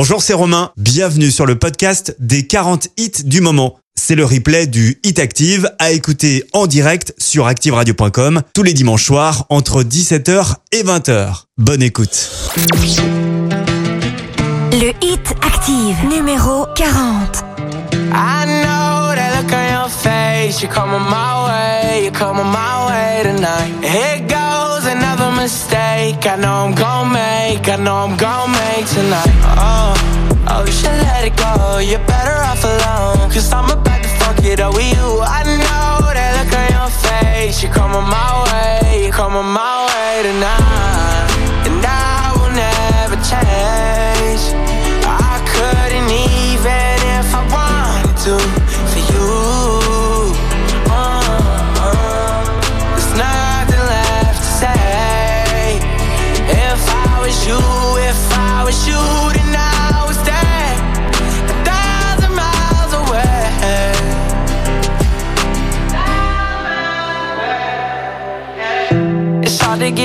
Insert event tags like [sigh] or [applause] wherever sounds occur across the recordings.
Bonjour, c'est Romain. Bienvenue sur le podcast des 40 hits du moment. C'est le replay du Hit Active à écouter en direct sur activeradio.com tous les dimanches soirs entre 17h et 20h. Bonne écoute. Le Hit Active numéro 40. I know that look on your face. You're coming my way. You're coming my way tonight. Here goes another mistake. I know I'm gonna make. I know I'm gonna make tonight. Oh, oh, you should let it go. You're better off alone. Cause I'm about to fuck it up with you. I know that look on your face. You're coming my way. You're coming my way tonight. And I will never change.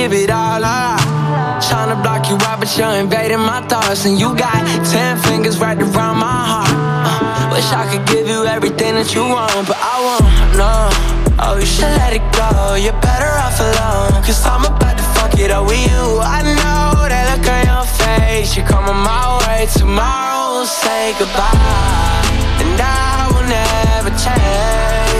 Give it all up. Trying to block you out, but you're invading my thoughts. And you got ten fingers right around my heart. Uh, wish I could give you everything that you want, but I won't. No. Oh, you should let it go. You're better off alone. Cause I'm about to fuck it up with you. I know that look on your face. You're coming my way. Tomorrow we'll say goodbye. And I will never change.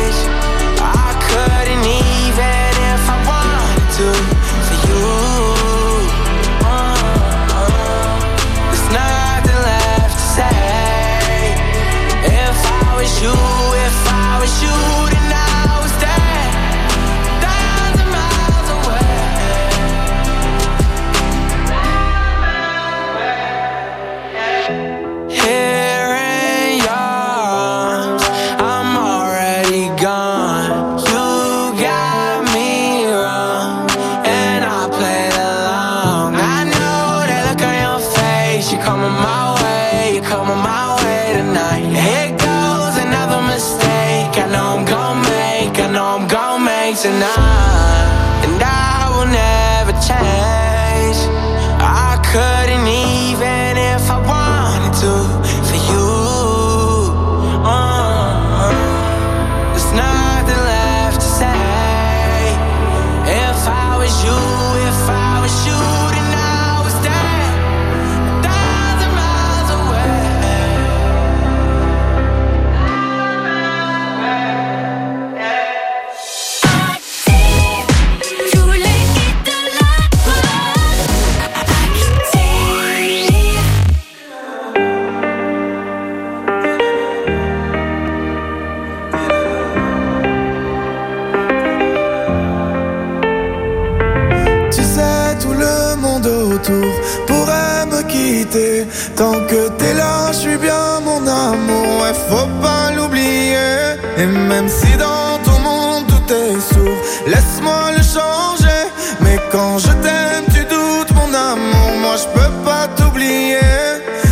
Tant que t'es là, je suis bien mon amour, ouais, faut pas l'oublier. Et même si dans ton monde tout est sourd, laisse-moi le changer. Mais quand je t'aime, tu doutes mon amour, moi je peux pas t'oublier.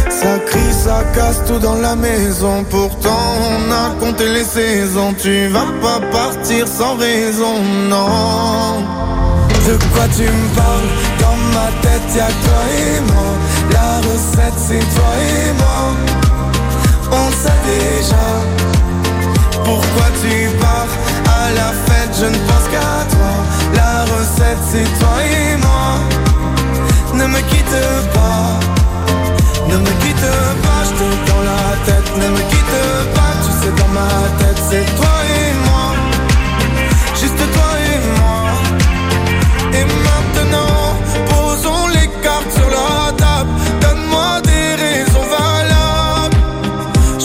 Ça crie, ça casse tout dans la maison. Pourtant, on a compté les saisons. Tu vas pas partir sans raison, non. De quoi tu me parles? Dans ma tête y'a toi et moi La recette c'est toi et moi. On sait déjà Pourquoi tu pars À la fête. Je ne pense qu'à toi. La recette c'est toi et moi. Ne me quitte pas. Ne me quitte pas. Je t'ai dans la tête. Ne me quitte pas. Tu sais dans ma tête c'est toi et moi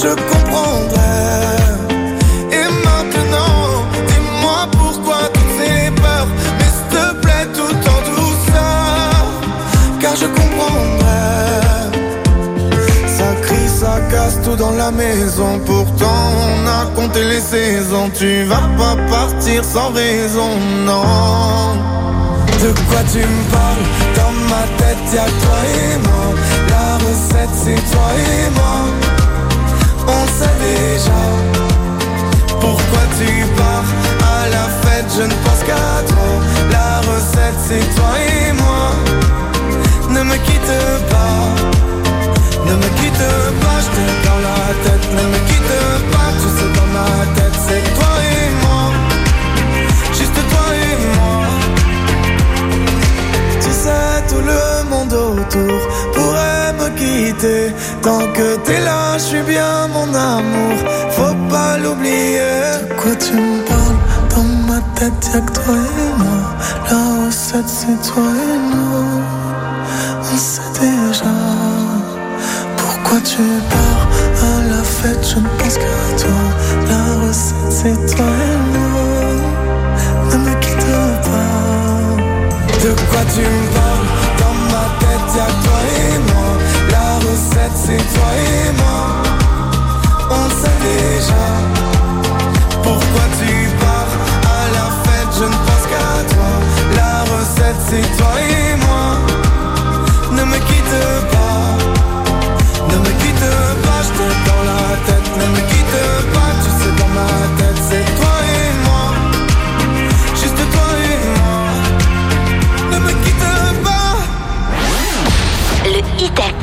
Je comprendrai. Et maintenant, dis-moi pourquoi toutes ces peurs. Mais s'il te plaît, tout en douceur. Car je comprendrai. Ça crie, ça casse tout dans la maison. Pourtant, on a compté les saisons. Tu vas pas partir sans raison, non. De quoi tu me parles? Dans ma tête y'a toi et moi La recette c'est toi et moi déjà. Pourquoi tu pars à la fête? Je ne pense qu'à toi. La recette c'est toi et moi. Ne me quitte pas. Ne me quitte pas. Je t'ai dans la tête. Ne me quitte pas. Tu sais dans ma tête C'est toi et moi. Juste toi et moi. Tu sais tout le monde autour quitter. Tant que t'es là, je suis bien mon amour. Faut pas l'oublier. De quoi tu me parles? Dans ma tête, y'a que toi et moi. La recette, c'est toi et nous. On sait déjà. Pourquoi tu pars à la fête Je ne pense qu'à toi. La recette, c'est toi et nous. Ne me quitte pas. De quoi tu me parles? Dans ma tête, y'a que toi et moi. Recette, c'est toi et moi. On sait déjà. Pourquoi tu pars à la fête Je ne pense qu'à toi. La recette, c'est toi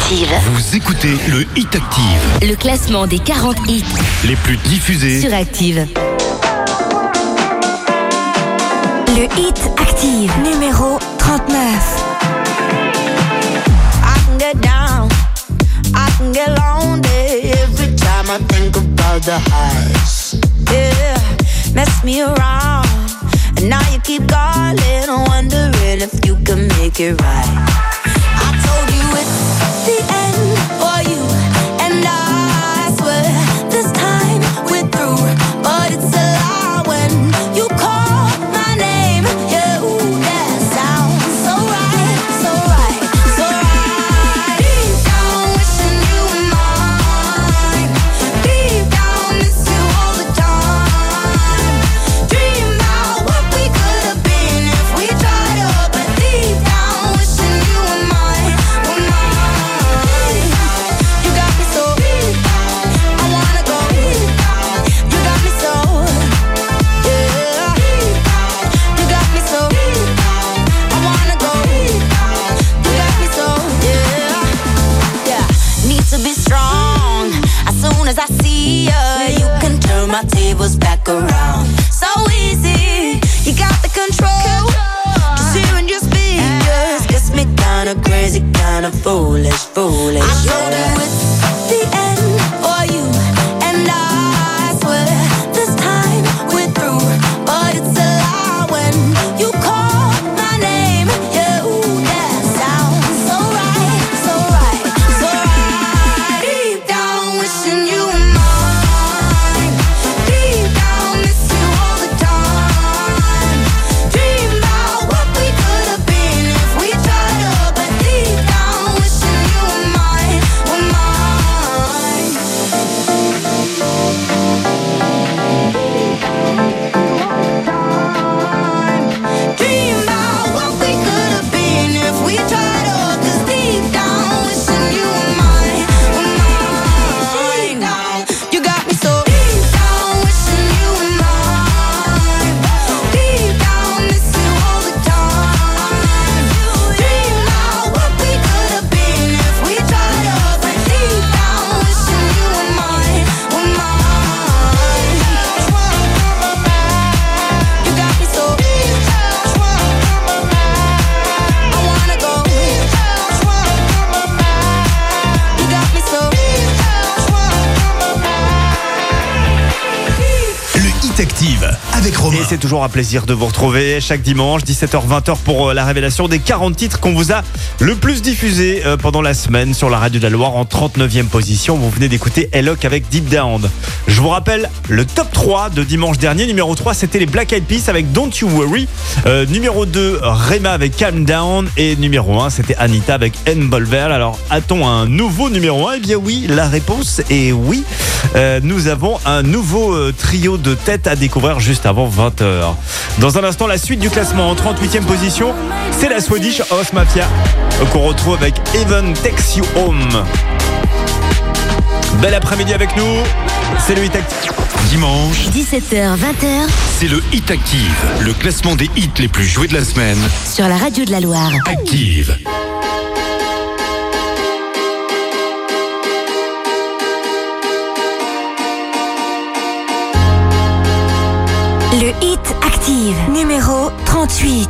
Active. Vous écoutez le Hit Active, Le classement des 40 hits les plus diffusés. sur Active. Le Hit Active, numéro 39. I can get down, I can get lonely every time I think about the highs. Yeah, mess me around, and now you keep calling, wondering if you can make it right. Told you it's the end for you, and I you can turn my tables back around. So easy, you got the control. Just gets me kinda crazy, kinda foolish, foolish. I told you c'est toujours un plaisir de vous retrouver chaque dimanche, 17h-20h pour euh, la révélation des 40 titres qu'on vous a le plus diffusés euh, pendant la semaine sur la radio de la Loire en 39e position. Vous venez d'écouter Elok avec Deep Down. Je vous rappelle le top 3 de dimanche dernier. Numéro 3, c'était les Black Eyed Peas avec Don't You Worry. Euh, numéro 2, Rema avec Calm Down. Et numéro 1, c'était Anita avec Envolver. Alors, a-t-on un nouveau numéro 1 Eh bien oui, la réponse est oui. Nous avons un nouveau trio de tête à découvrir juste avant 20h. Dans un instant, la suite du classement en 38e position, c'est la Swedish House Mafia qu'on retrouve avec Even Takes You Home. Bel après-midi avec nous, c'est le Hit Active. Dimanche, 17h, 20h c'est le Hit Active, le classement des hits les plus joués de la semaine. sur la radio de la Loire. Active. Le Hit Active, numéro 38.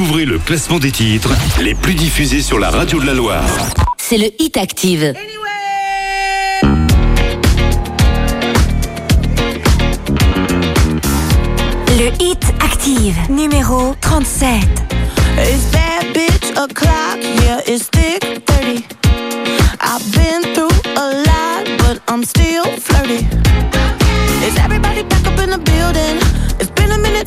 Découvrez le classement des titres les plus diffusés sur la radio de la Loire. c'est le Hit Active. Le Hit Active, numéro 37. It's bad bitch o'clock, yeah, it's thick 30. I've been through a lot, but I'm still flirty. Is everybody back up in the building?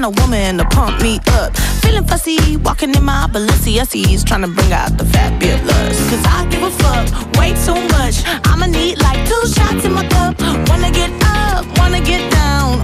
Man or woman to pump me up. Feeling fussy, walking in my Balenciennes, trying to bring out the fabulous. Cause I give a fuck way too much. I'ma need like two shots in my cup. Wanna get up, wanna get down.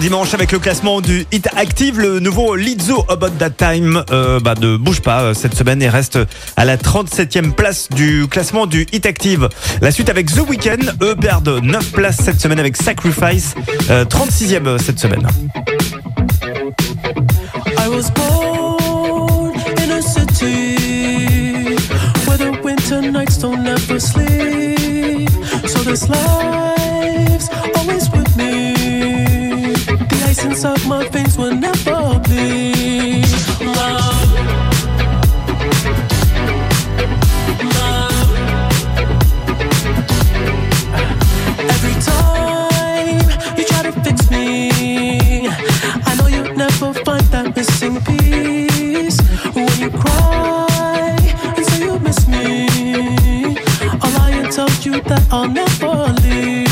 Dimanche avec le classement du Hit Active, le nouveau Lizzo About That Time euh, bah, ne bouge pas euh, cette semaine et reste à la 37e place du classement du Hit Active. La suite avec The Weeknd, eux perdent 9 places cette semaine avec Sacrifice, euh, 36e cette semaine. I was born in a city where the winter nights don't ever sleep. So this life's essence of my face will never be love. love. Every time you try to fix me, I know you'll never find that missing piece. When you cry and say you miss me, all I you that I'll never leave.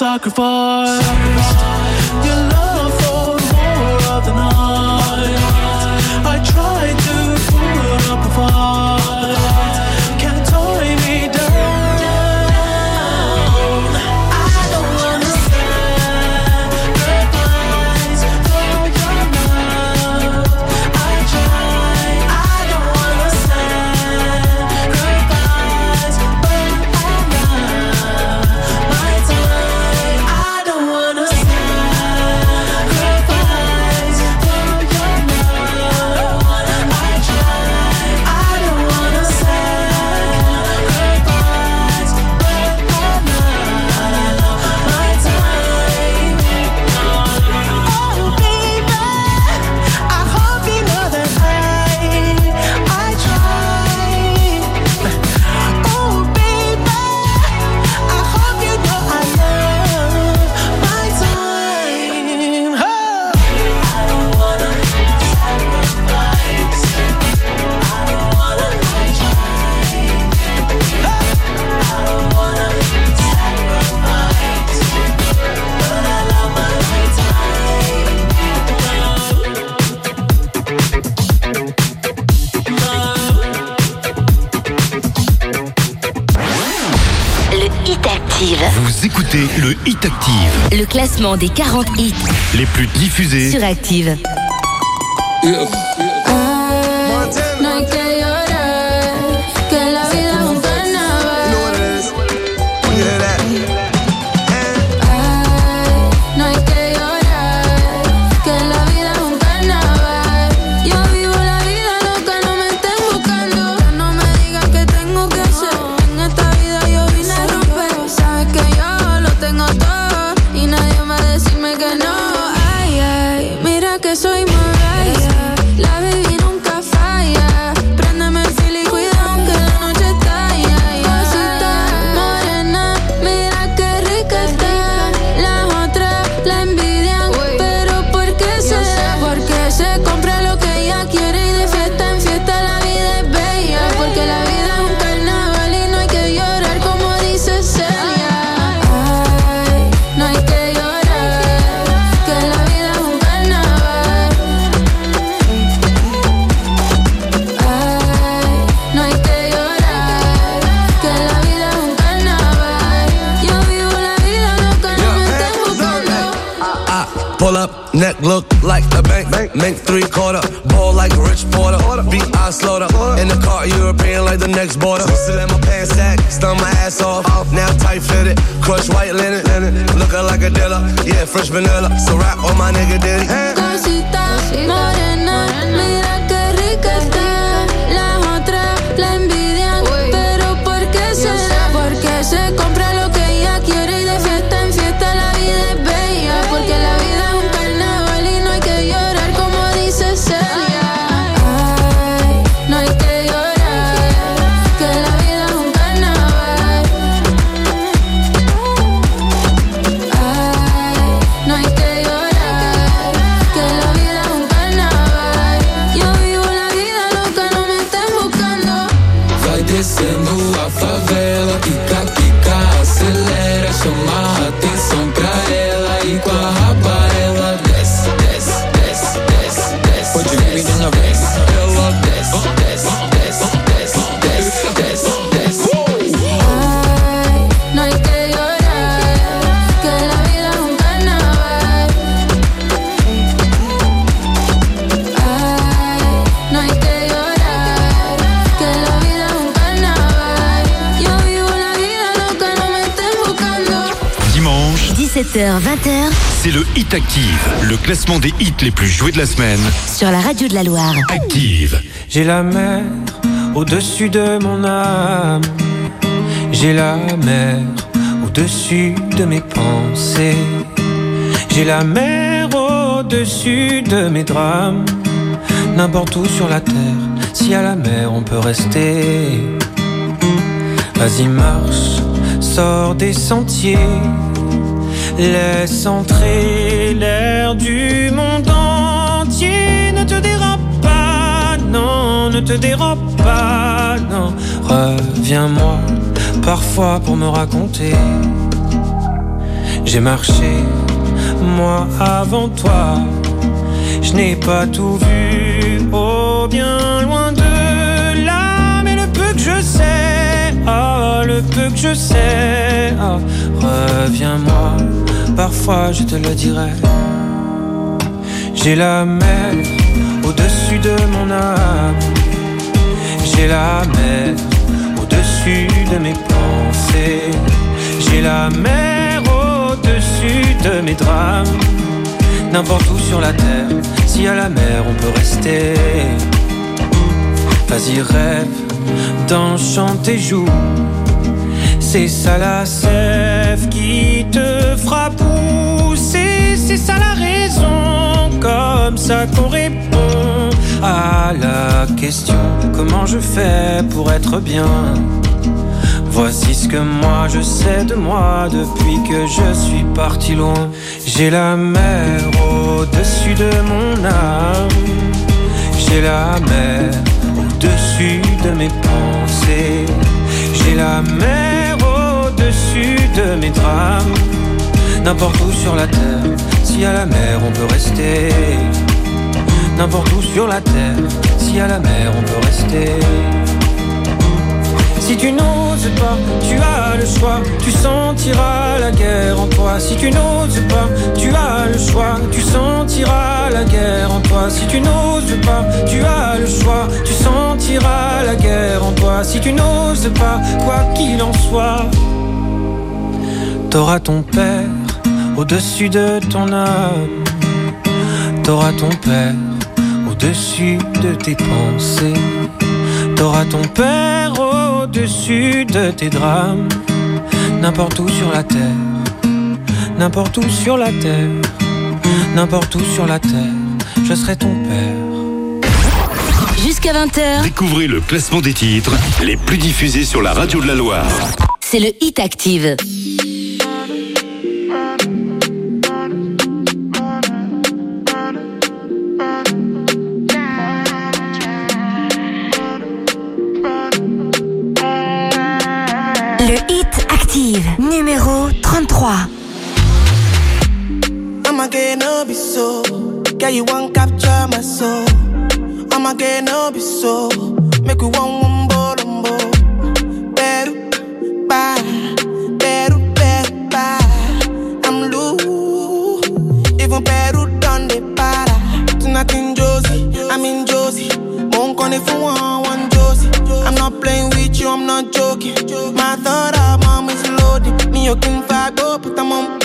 sacrifice. des 40 hits les plus diffusés sur Active. Euh, Make three quarter, ball like Rich Porter. Beat I slaughter. In the car, European like the next border. Switzerland, my pants sack, stun my ass off. Now tight fitted, crush white linen. Looking like a dealer, yeah, fresh vanilla. So rap on my nigga Diddy. Hey. Cosita, morena, mira que rica está. La otra la envidian, pero ¿por qué se, por qué se compra C'est le Hit Active, le classement des hits les plus joués de la semaine. Sur la radio de la Loire. Active. J'ai la mer au-dessus de mon âme. J'ai la mer au-dessus de mes pensées. J'ai la mer au-dessus de mes drames. N'importe où sur la terre, si à la mer on peut rester. Vas-y, marche, sors des sentiers Laisse entrer l'air du monde entier. Ne te dérobe pas, non, ne te dérobe pas, non. Reviens-moi parfois pour me raconter. J'ai marché, moi avant toi. Je n'ai pas tout vu, oh bien loin peu que je sais, oh, reviens-moi. Parfois je te le dirai. J'ai la mer au-dessus de mon âme. J'ai la mer au-dessus de mes pensées. J'ai la mer au-dessus de mes drames. N'importe où sur la terre, si à la mer on peut rester. Vas-y, rêve, danse, chante et joue. C'est ça la sève qui te fera pousser. C'est ça la raison, comme ça qu'on répond à la question comment je fais pour être bien? Voici ce que moi je sais de moi depuis que je suis parti loin. J'ai la mer au-dessus de mon âme. J'ai la mer au-dessus de mes pensées. J'ai la mer de mes drames. N'importe où sur la terre, si à la mer on peut rester. N'importe où sur la terre, si à la mer on peut rester. Si tu n'oses pas, tu as le choix, tu sentiras la guerre en toi. Si tu n'oses pas, tu as le choix, tu sentiras la guerre en toi. Si tu n'oses pas, tu as le choix, tu sentiras la guerre en toi. Si tu n'oses pas, quoi qu'il en soit, t'auras ton père au-dessus de ton âme. T'auras ton père au-dessus de tes pensées. T'auras ton père au-dessus de tes drames. N'importe où sur la terre. N'importe où sur la terre. N'importe où sur la terre. Je serai ton père. Jusqu'à 20h, Découvrez le classement des titres les plus diffusés sur la radio de la Loire. c'est le Hit Active. I'ma no be so. Girl, you want capture my soul. I'ma get no be so. Make we one one bolombo. Better, bye. Better, better, bye. I'm loose. Even better done the para. Tonight in Josie, I'm in Josie. Won't call if you want one Josie. I'm not playing with you, I'm not joking. My thought of mom is loaded. Me, you can fight, but I'm on.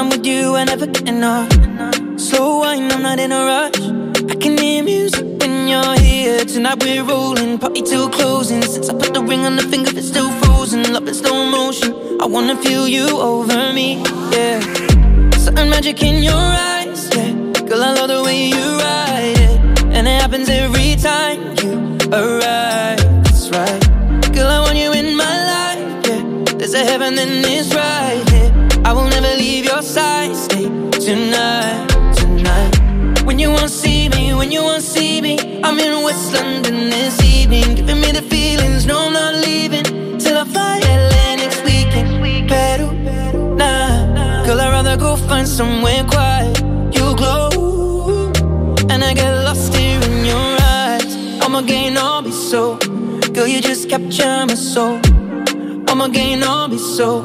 I'm with you, I never get enough. Slow wine, I'm not in a rush. I can hear music when you're here. Tonight we're rolling, party till closing. Since I put the ring on the finger, it's still frozen. Love in slow motion. I wanna feel you over me, yeah. Certain magic in your eyes, yeah. Girl, I love the way you ride it, and it happens every time you arrive. That's right, girl. I want you in my life, yeah. There's a heaven and it's right. I will never leave your side. Stay tonight, tonight. When you won't see me, when you won't see me, I'm in West London this evening, giving me the feelings. No, I'm not leaving till I fly LA next weekend. Peru, nah, girl, I'd rather go find somewhere quiet. You glow, and I get lost here in your eyes. I'ma gain all be so, girl, you just capture my soul. I'ma gain all be so,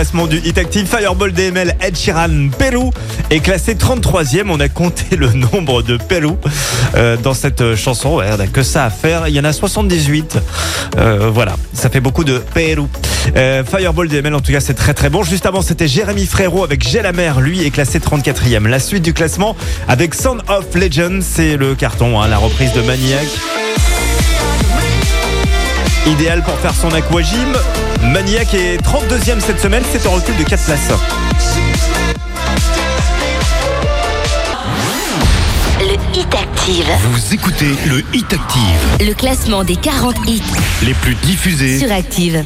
classement du Hit. Fireball DML Ed Sheeran Pérou est classé 33e. On a compté le [laughs] nombre de Pérou euh, dans cette chanson. Ouais, que ça à faire. Il y en a 78. Euh, voilà, ça fait beaucoup de Pérou. Euh, Fireball DML, en tout cas, c'est très très bon. Juste avant, c'était Jérémy Frérot avec J'ai la mer. Lui est classé 34e. La suite du classement avec Sound of Legend, c'est le carton, hein, la reprise de Maniac. Idéal pour faire son aquagym. Maniac est 32e cette semaine, c'est un recul de 4 places. Le Hit Active. Vous écoutez le Hit Active, Le classement des 40 hits les plus diffusés. sur Active.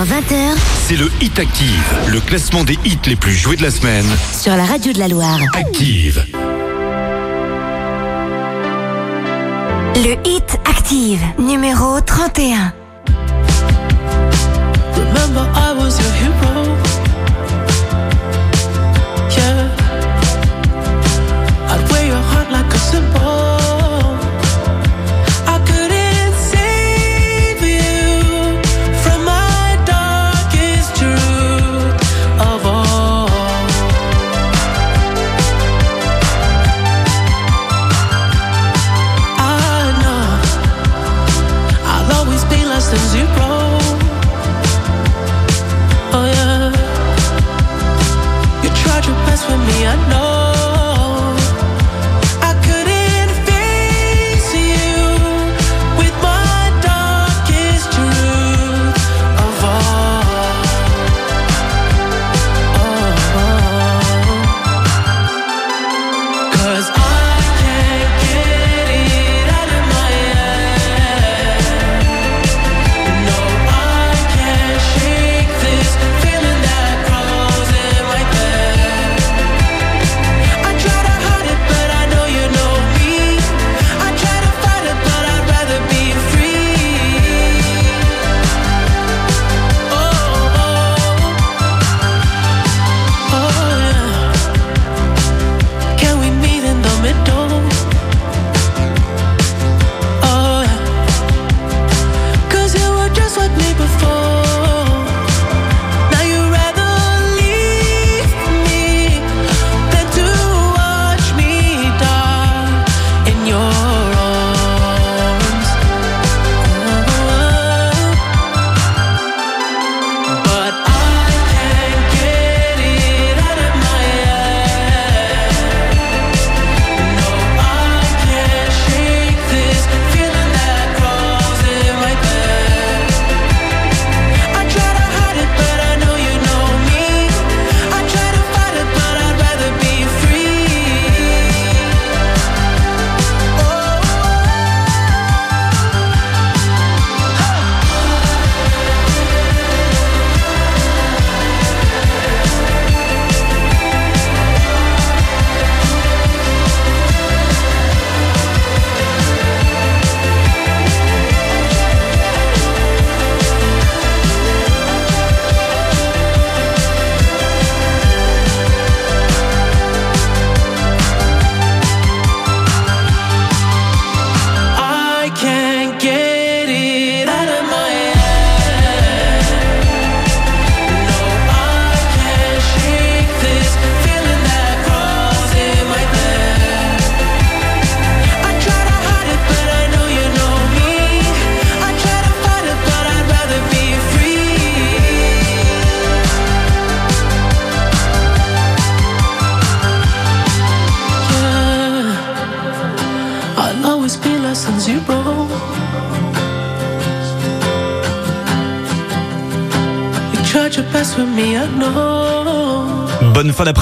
17h, 20h c'est le Hit Active, le classement des hits les plus joués de la semaine. sur la radio de la Loire. Active. Le Hit Active, numéro 31. Remember, I was your hero.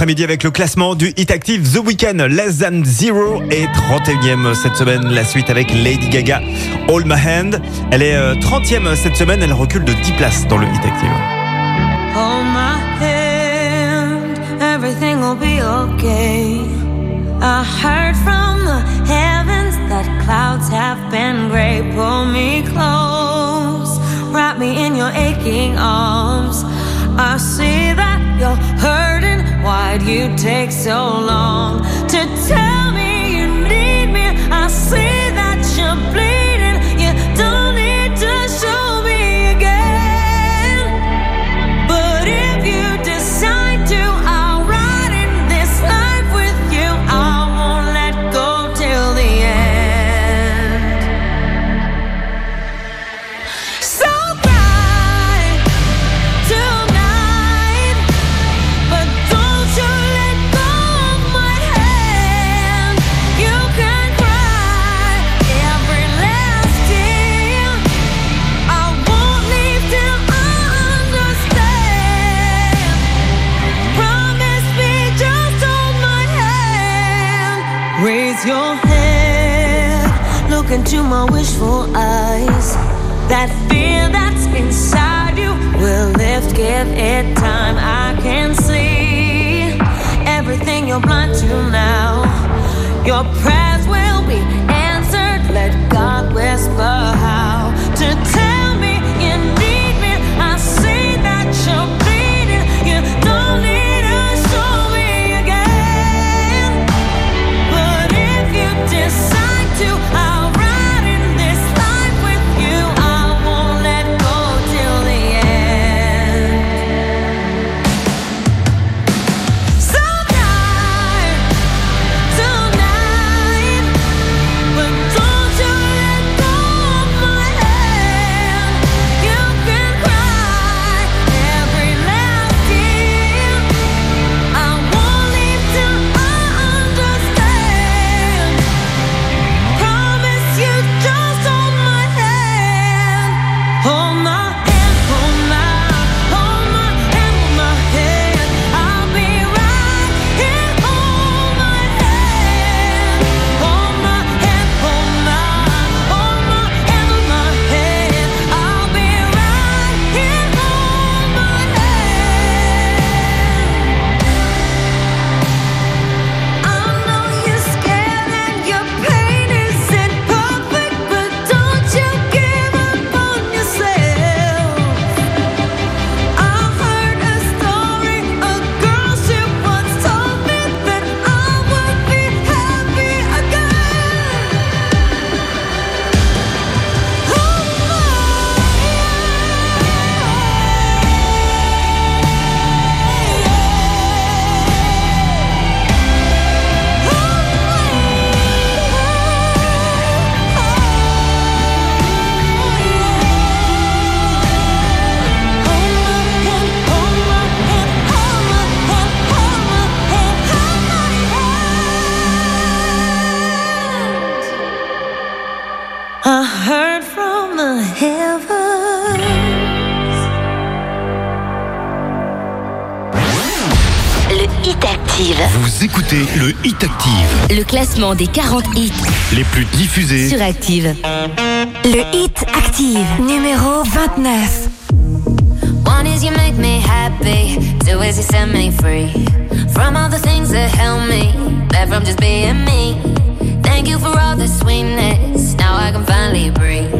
D'après-midi avec le classement du Hit Active The Weeknd. Less Than Zero et 31e cette semaine. La suite avec Lady Gaga, All My Hand. Elle est euh, 30e cette semaine. Elle recule de 10 places dans le Hit Active. Hold my hand, everything will be okay. I heard from the heavens that clouds have been gray. Pull me close, wrap me in your aching arms. I see that you're hurting. Why'd you take so long to tell my wishful eyes. That fear that's inside you will lift, give it time. I can see everything you're blind to now. Your prayers will be answered. Let God whisper how to classement des 40 hits les plus diffusés. sur Active. Le Hit Active, numéro 29. One is you make me happy, two is you set me free from all the things that held me back from just being me. Thank you for all the sweetness. Now I can finally breathe.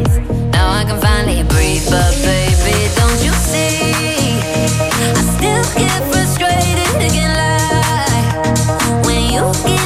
Now I can finally breathe. But baby, don't you see? I still get frustrated, can't lie. When you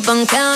keep on counting.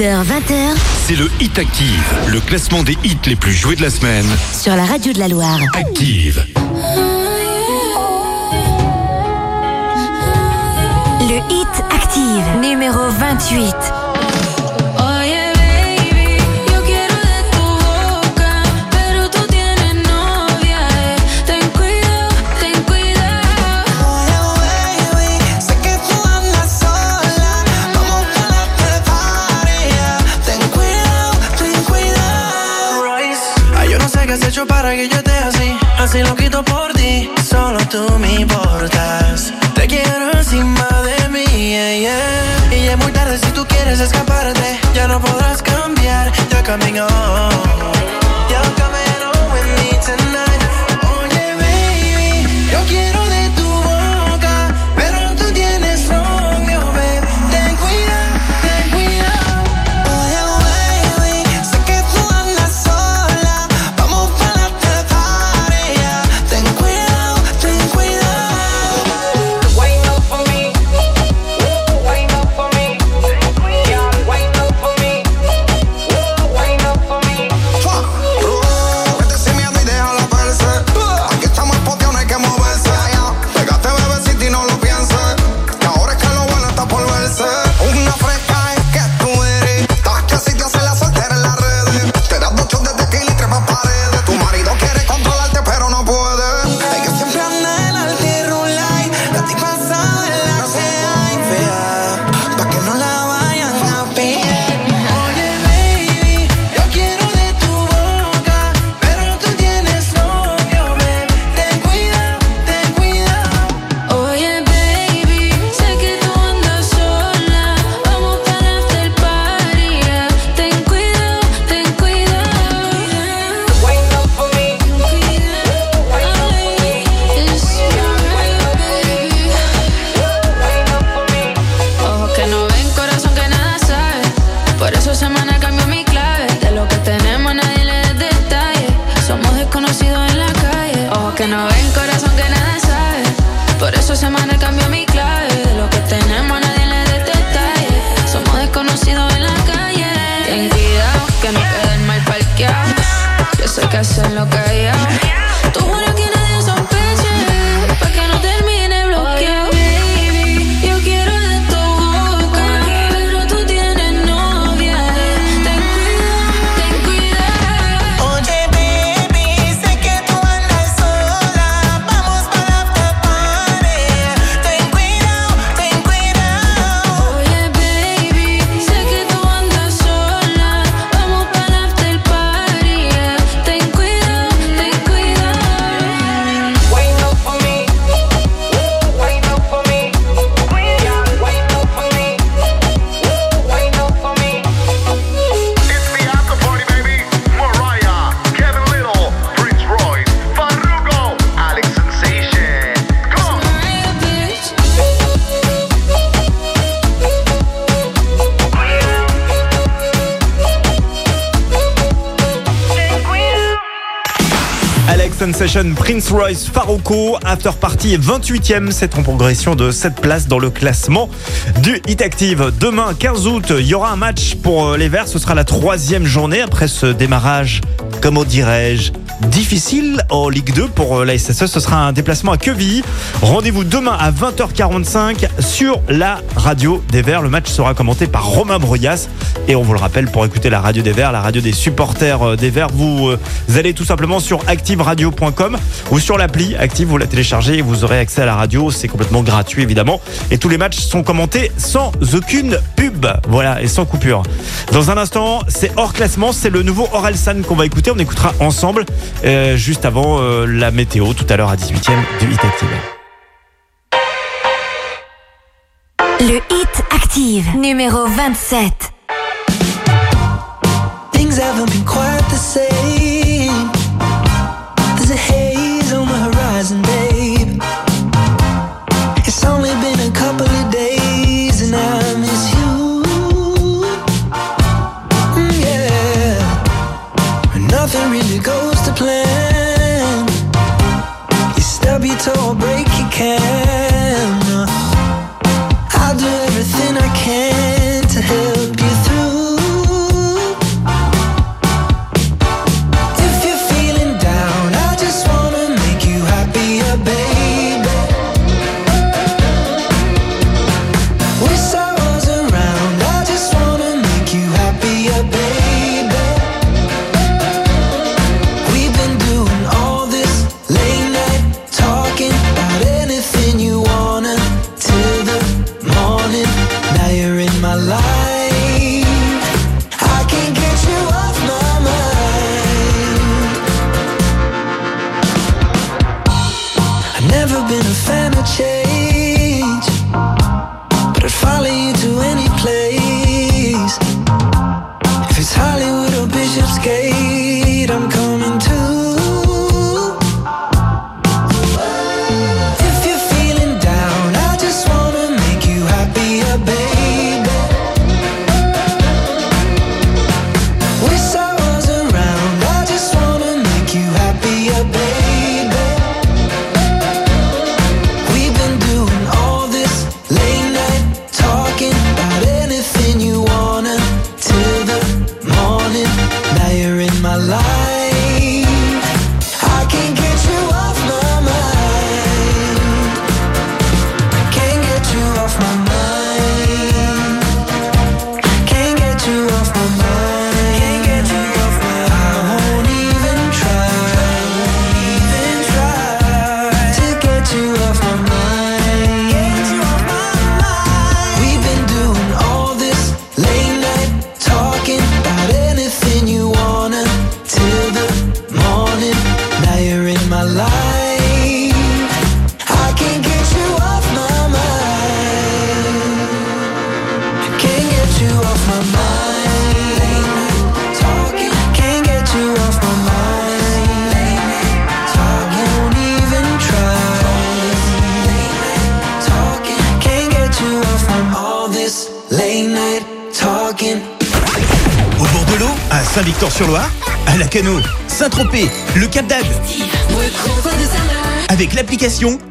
20h. C'est le Hit Active, le classement des hits les plus joués de la semaine. Sur la radio de la Loire. Active. Le Hit Active, numéro 28. para que yo te así. Así lo quito por ti, solo tú me importas. Te quiero encima de mí, yeah, yeah. Y ya es muy tarde si tú quieres escaparte. Ya no podrás cambiar, ya caminó Prince Royce, Faroko, After Party 28e, c'est en progression de 7 places dans le classement du Hit Active. Demain, 15 août, il y aura un match pour euh, les Verts, ce sera la troisième journée après ce démarrage, comment dirais-je, difficile en Ligue 2 pour euh, la SSE. Ce sera un déplacement à Quevilly. Rendez-vous demain à 20h45 sur la radio des Verts. Le match sera commenté par Romain Broyas. Et on vous le rappelle, pour écouter la radio des Verts, la radio des supporters euh, des Verts, vous, euh, allez tout simplement sur activeradio.com ou sur l'appli Active, vous la téléchargez et vous aurez accès à la radio. C'est complètement gratuit, évidemment. Et tous les matchs sont commentés sans aucune pub. Voilà, et sans coupure. Dans un instant, c'est hors classement. C'est le nouveau Orelsan qu'on va écouter. On écoutera ensemble euh, juste avant euh, la météo, tout à l'heure à 18h du Hit Active. Le Hit Active, numéro 27.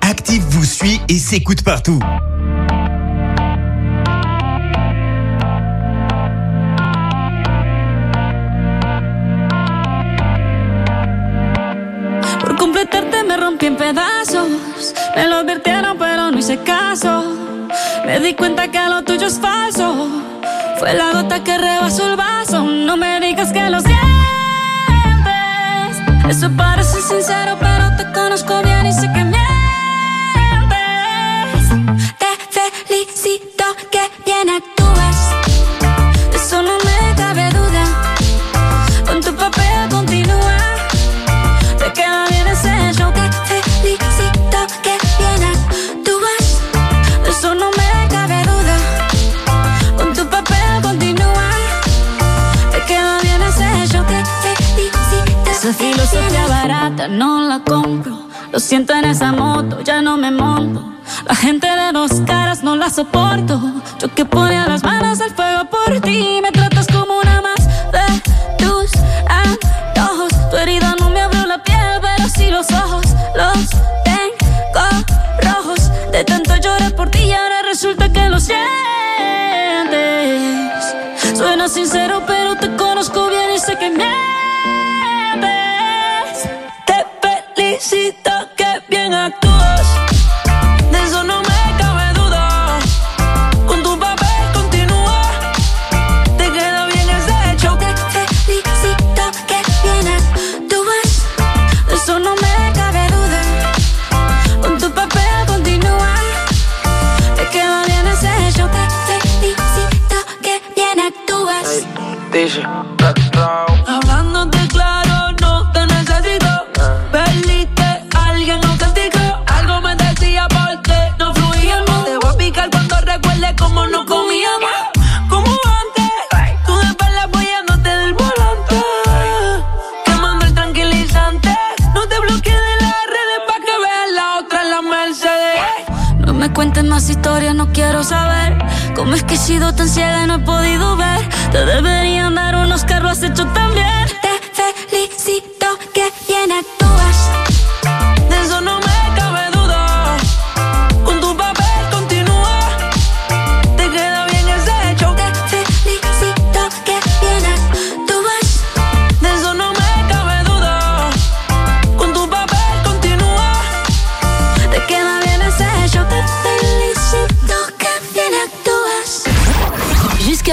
Active vous suit et s'écoute partout. Por completarte me rompí en pedazos. Me lo advirtieron, pero no hice caso. Me di cuenta que lo tuyo es falso. Fue la gota que rebasó el vaso. No me digas que lo sientes. Eso parece sincero, pero.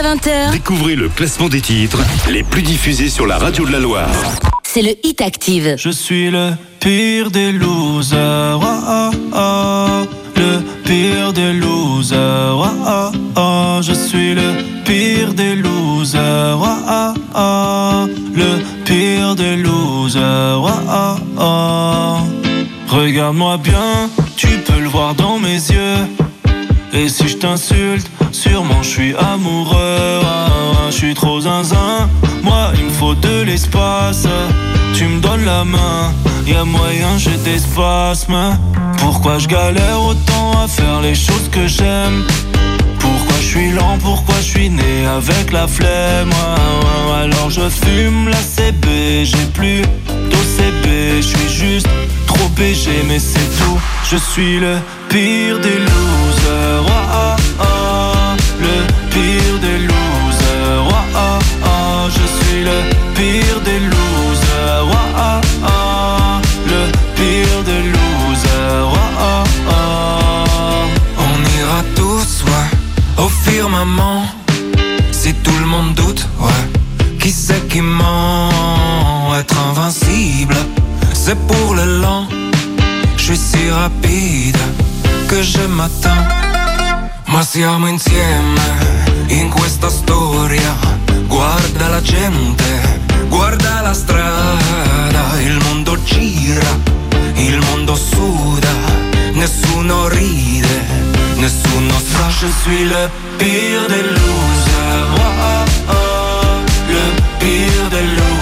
20h, Découvrez le classement des titres les plus diffusés sur la radio de la Loire. c'est le Hit Active. Je suis le pire des losers. oh, oh, oh. Le pire des losers. oh, oh, oh. Je suis le pire des losers. oh, oh, oh. Le pire des losers. oh, oh, oh. Regarde-moi bien, tu peux le voir dans mes yeux. Et si je t'insulte, sûrement je suis amoureux. Ah, ah, Je suis trop zinzin. Moi, il me faut de l'espace. Tu me donnes la main, y a moyen j'ai des spasmes. Pourquoi je galère autant à faire les choses que j'aime? Pourquoi je suis lent, pourquoi je suis né avec la flemme? Ah, ah, Alors je fume la CB, j'ai plus d'OCB Je suis juste trop BG mais c'est tout Je suis le pire des losers ah, ah, ah. Le pire des losers ah, ah, ah. Je suis le pire des losers ah, ah, ah. Le pire des losers ah, ah, ah. On ira tous, ouais, au firmament. Si tout le monde doute, ouais, qui c'est qui ment? Être invincible, c'est pour le lent. Je suis si rapide que je m'attends. Ma siamo insieme in questa storia. Guarda la gente, guarda la strada. Il mondo gira, il mondo suda. Nessuno ride, nessuno sa. Je suis le pire des losers. oh, oh, oh. Le pire des losers.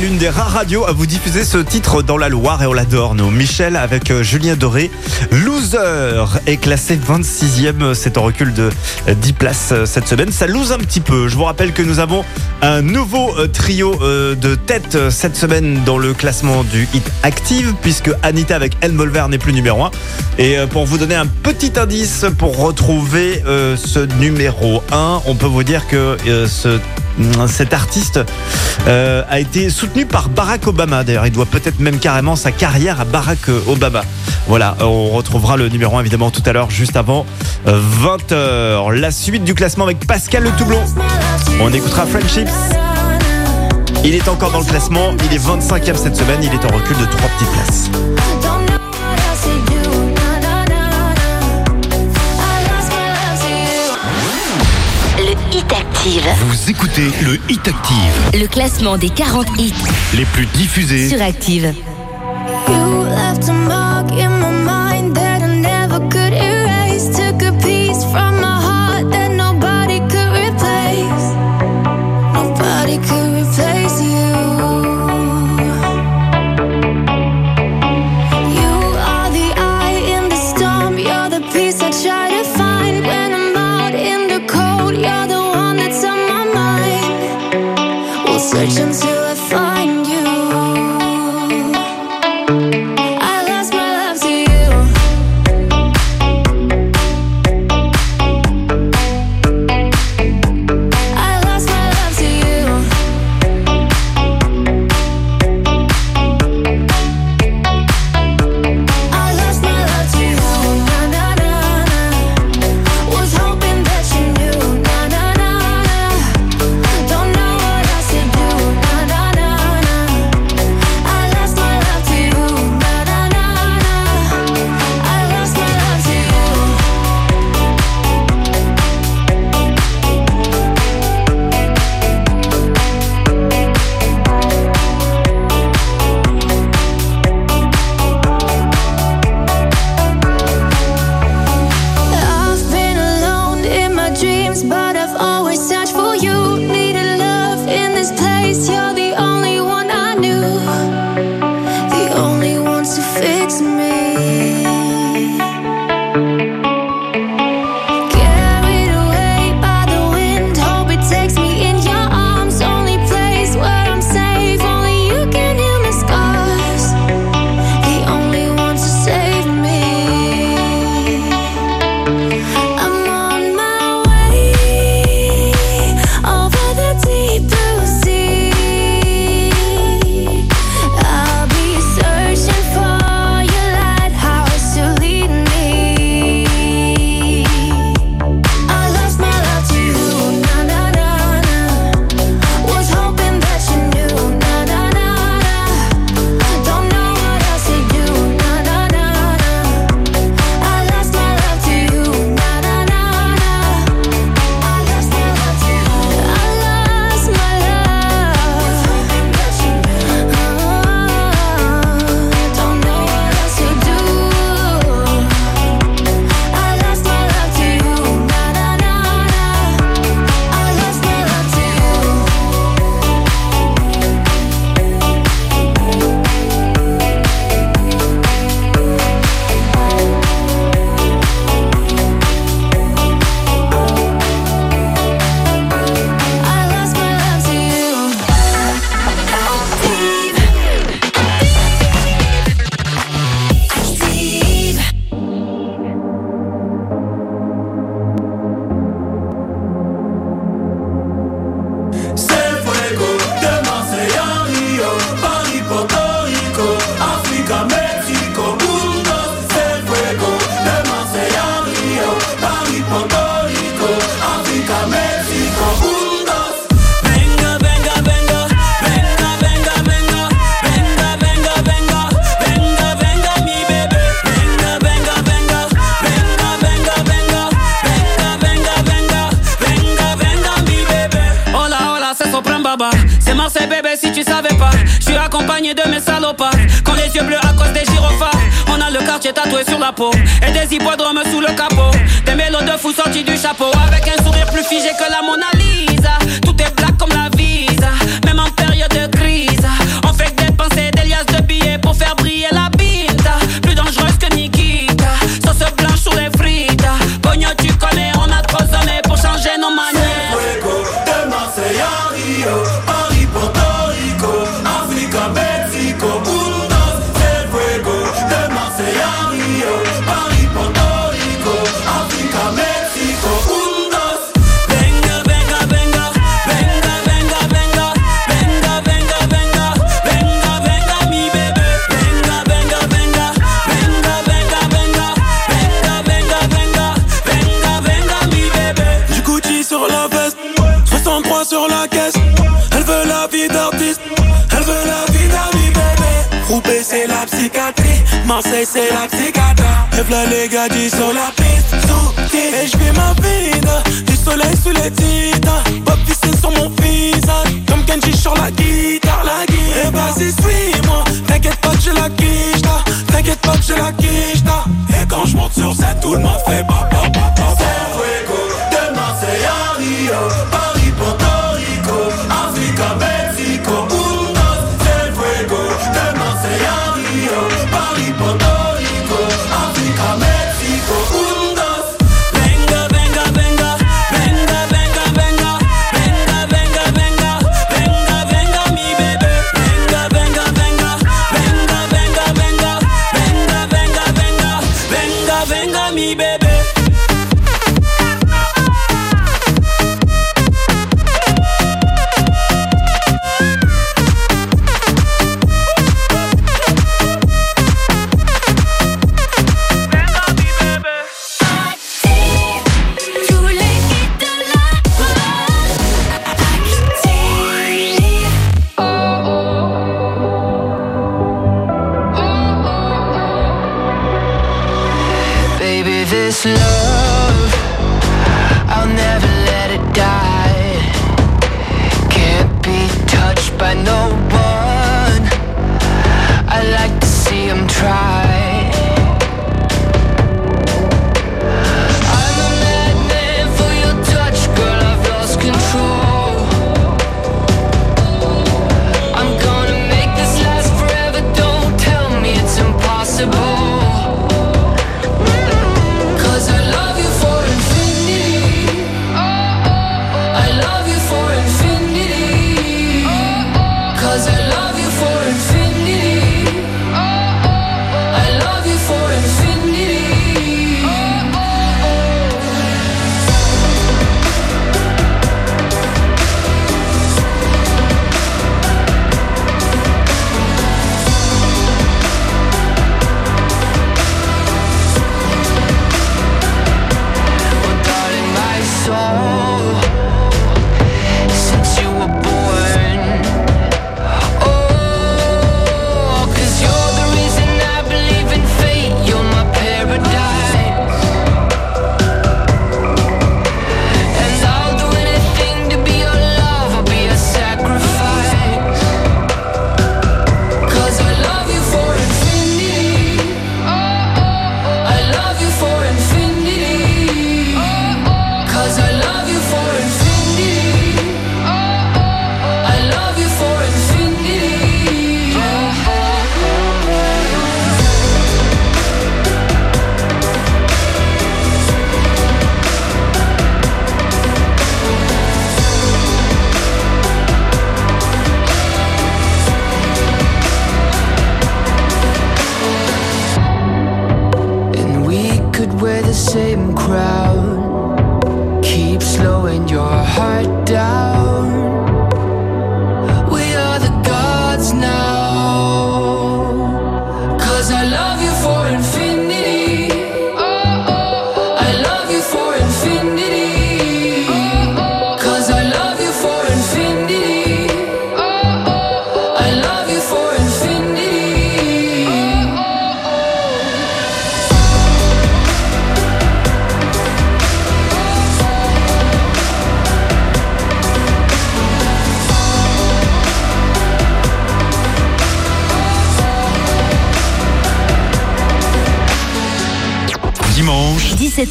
L'une des rares radios à vous diffuser ce titre dans la Loire et on l'adore, nous. Michel avec euh, Julien Doré. Loser est classé 26e. C'est en recul de euh, 10 places euh, cette semaine. Ça lose un petit peu. Je vous rappelle que nous avons un nouveau euh, trio euh, de tête euh, cette semaine dans le classement du Hit Active puisque Anita avec Elmolver n'est plus numéro 1. Et euh, pour vous donner un petit indice pour retrouver euh, ce numéro 1, on peut vous dire que euh, ce cet artiste euh, a été soutenu par Barack Obama. D'ailleurs, il doit peut-être même carrément sa carrière à Barack Obama. Voilà, euh, on retrouvera le numéro 1 évidemment tout à l'heure, juste avant 20h. La suite du classement avec Pascal Le Toublon. On écoutera Friendships. Il est encore dans le classement, il est 25e cette semaine, il est en recul de 3 petites places. Active. Vous écoutez le Hit Active, Le classement des 40 hits les plus diffusés sur Active. You left Reflections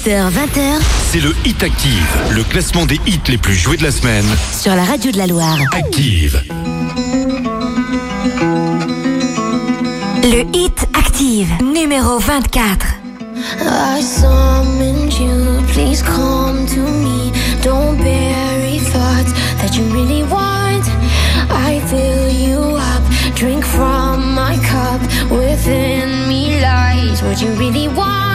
18h, 20h. C'est le Hit Active, le classement des hits les plus joués de la semaine. Sur la radio de la Loire. Active. Le Hit Active, numéro 24. I summoned you, please come to me. Don't bury thoughts that you really want. I fill you up, drink from my cup. Within me lies what you really want.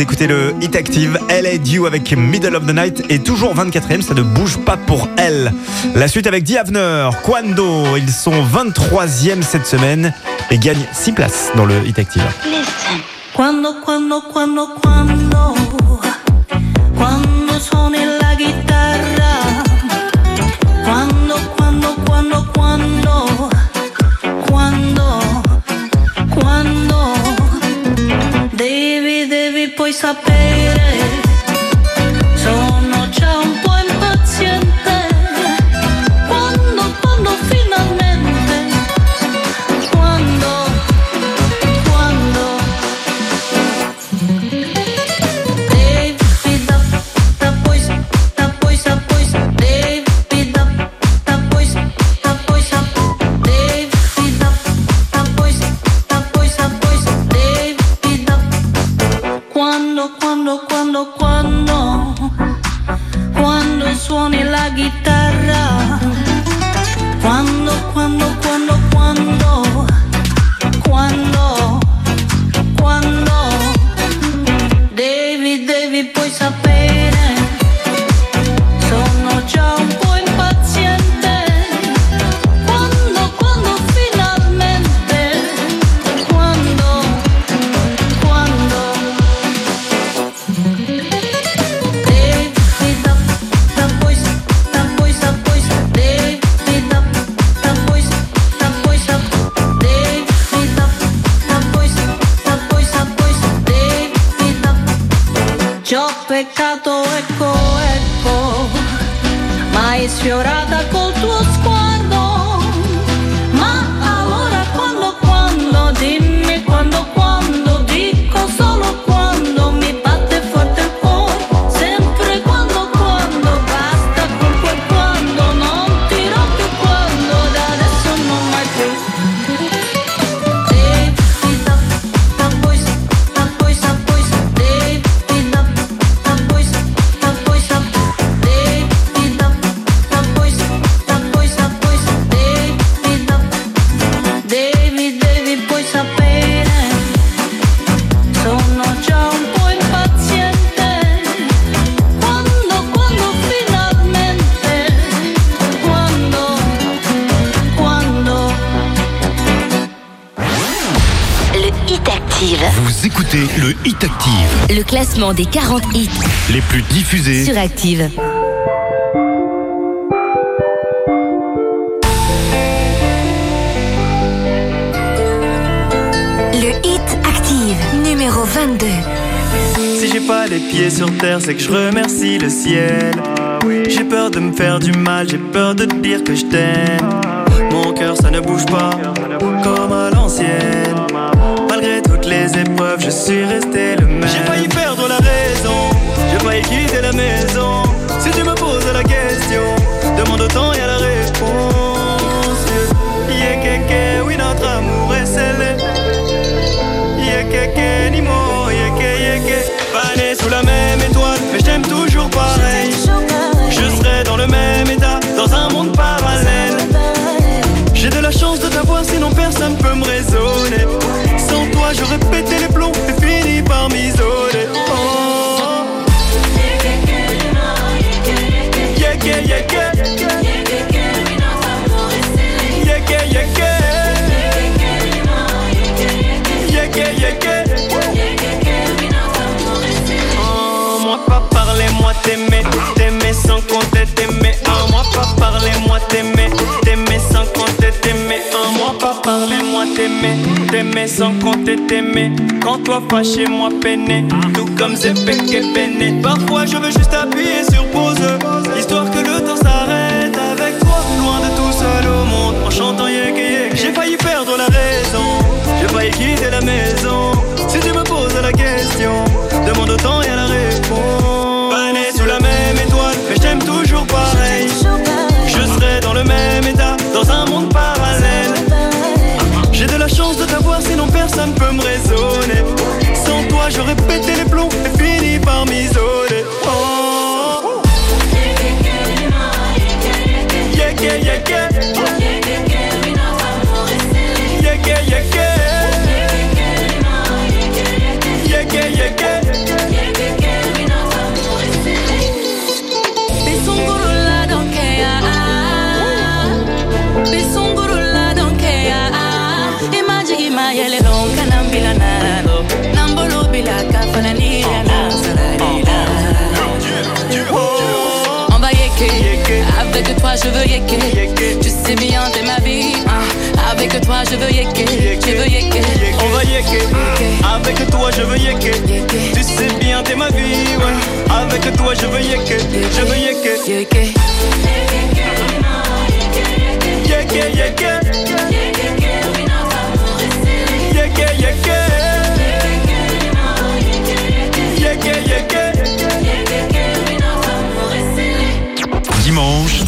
écoutez le Hit Active, Elle est avec Middle of the Night et toujours 24ème, ça ne bouge pas pour elle. La suite avec Diavner, Quando, ils sont 23ème cette semaine et gagnent 6 places dans le Hit Active. Active. Vous écoutez le Hit Active, Le classement des 40 hits les plus diffusés. sur Active. Le hit Active, numéro 22. Si j'ai pas les pieds sur terre, c'est que je remercie le ciel. J'ai peur de me faire du mal, j'ai peur de te dire que je t'aime. Mon cœur, ça ne bouge pas, comme à l'ancienne. Je suis resté le même. J'ai failli perdre la raison, j'ai failli quitter la maison. Si tu me poses la question, demande au temps et à la réponse. Yeah, kéké, oui, notre amour est scellé. Yeah, kéké, ni mot, yeah, ké, yeah, ké. Pas né sous la même étoile, mais je t'aime toujours pareil. Je serai dans le même état, dans un monde parallèle. J'ai de la chance de t'avoir, sinon personne peut me raisonner. Sans toi, j'aurais pété Oh, moi pas parler, moi t'aimer, t'aimer sans compter, t'aimer. Quand toi fâché, moi peiné, tout comme c'est péché peiné. Parfois je veux juste appuyer sur pause, histoire que le temps s'arrête avec toi, loin de tout seul au monde, en chantant yek yek. J'ai failli perdre la raison, j'ai failli quitter la maison. Si tu me poses la question, demande au j'aurais pété les plombs et fini par m'isoler. Je veux yeker. Tu sais bien t'es ma vie. hein. Avec toi je veux yeker. Je veux yeker. On va yeker. Avec toi, je veux yeker. Tu sais bien, t'es ma vie, ouais. Avec toi, je veux yeker. Je veux yeker. Yeker. Yeker, yeker. Yeker,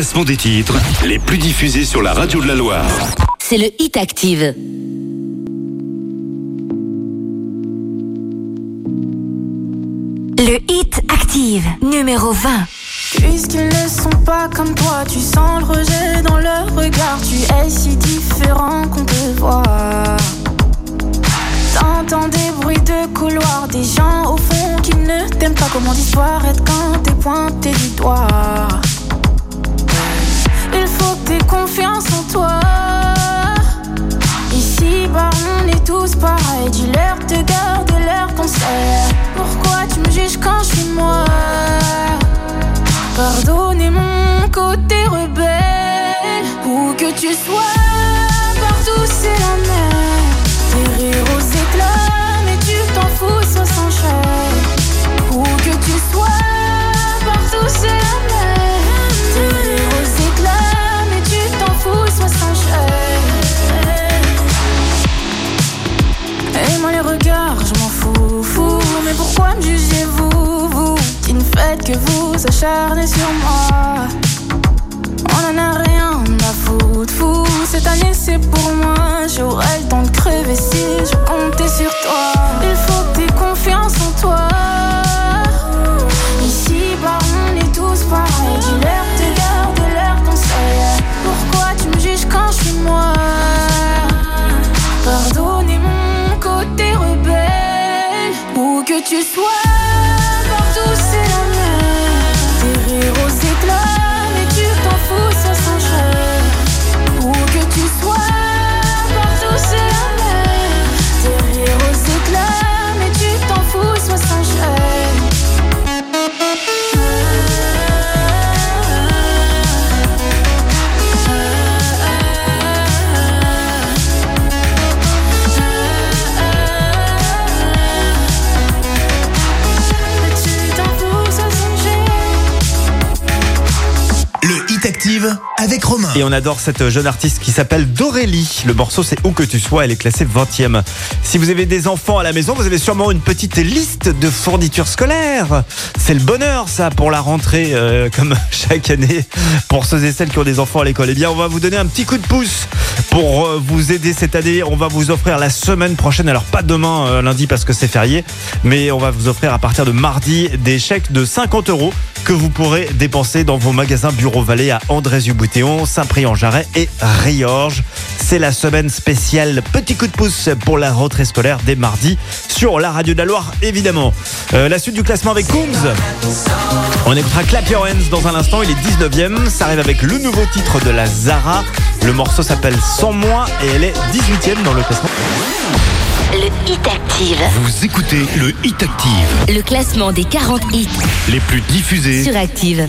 classement des titres les plus diffusés sur la radio de la Loire. c'est le Hit Active. Le Hit Active, numéro 20. Puisqu'ils ne sont pas comme toi, tu sens le rejet dans leur regard. Tu es si différent qu'on te voit. T'entends des bruits de couloir, des gens au fond qui ne t'aiment pas. Comment disparaître quand t'es pointé du doigt? Confiance en toi. Ici, bah, on est tous pareils. Dis-leur de garder leurs conseils. Pourquoi tu me juges quand je suis moi? Pardonnez mon côté rebelle. Où que tu sois, partout c'est la mer. Tes rires aux éclats, mais tu t'en fous, ça s'enchaîne. Où que tu sois, jugez-vous, vous Qui ne faites que vous acharner sur moi. On en a rien à foutre, fou. Cette année c'est pour moi. J'aurai le temps de crever si je comptais sur toi. Il faut que t'aies confiance en toi. Ici bah on est tous pareils. Dis-leur de garder leurs conseils. Pourquoi tu me juges quand je suis moi? Pardonnez mon côté rebelle. Où que tu sois, Et on adore cette jeune artiste qui s'appelle Dorélie. Le morceau c'est Où que tu sois, elle est classée 20e. Si vous avez des enfants à la maison, vous avez sûrement une petite liste de fournitures scolaires. C'est le bonheur ça pour la rentrée, euh, [laughs] comme chaque année, pour ceux et celles qui ont des enfants à l'école. Eh bien, on va vous donner un petit coup de pouce pour euh, vous aider cette année. On va vous offrir la semaine prochaine, alors pas demain euh, lundi parce que c'est férié, mais on va vous offrir à partir de mardi des chèques de 50 euros que vous pourrez dépenser dans vos magasins Bureau Vallée à André-Boutéon, Saint-Prix-en-Jarret et Riorges. C'est la semaine spéciale Petit coup de pouce pour la rentrée scolaire dès mardi sur la radio de la Loire, évidemment. Euh, la suite du classement avec Coombs. On écoutera Clap Your Hands dans un instant, il est 19ème. Ça arrive avec le nouveau titre de la Zara. Le morceau s'appelle Sans moi et elle est 18ème dans le classement. Le Hit Active. Vous écoutez le Hit Active, Le classement des 40 hits les plus diffusés sur Active.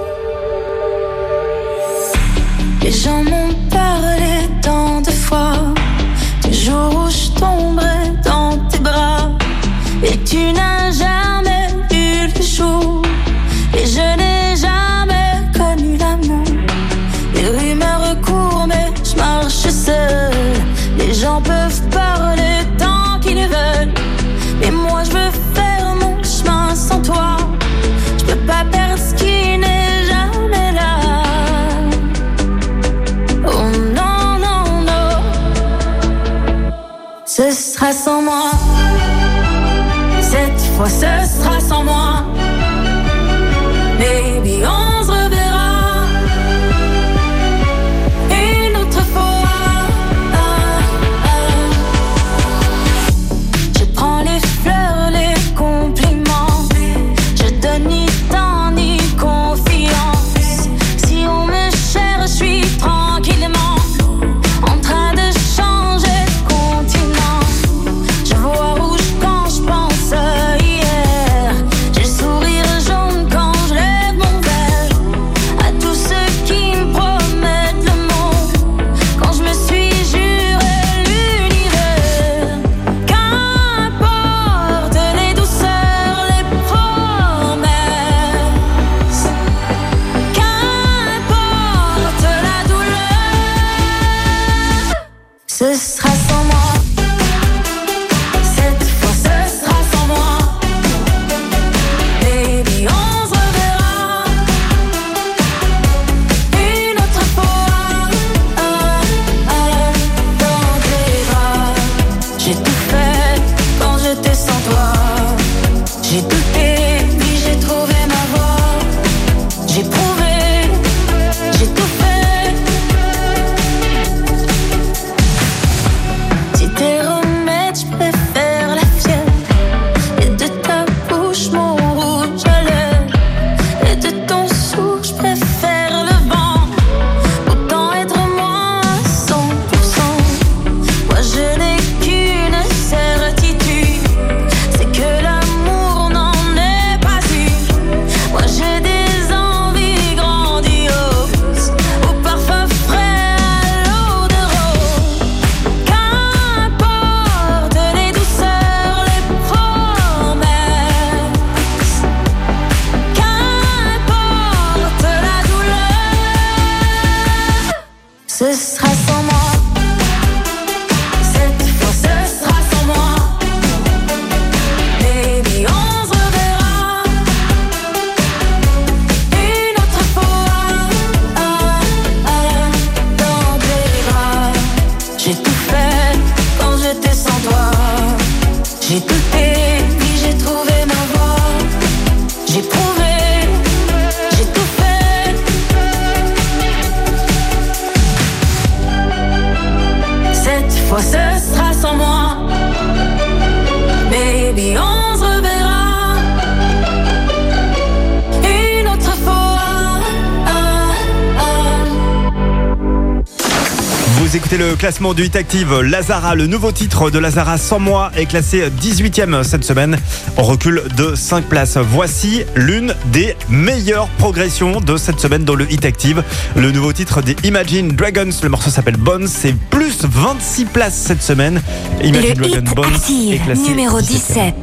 du Hit Active, Lazara, le nouveau titre de Lazara sans moi est classé 18e cette semaine. On recule de 5 places. Voici l'une des meilleures progressions de cette semaine dans le Hit Active. Le nouveau titre des Imagine Dragons, le morceau s'appelle Bones, c'est plus 26 places cette semaine. Imagine Dragons Bones est classé numéro 17.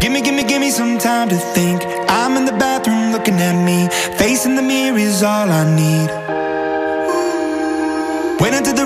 Gimme, gimme, gimme some time to think. I'm in the bathroom looking at me. Facing the mirror is all I need.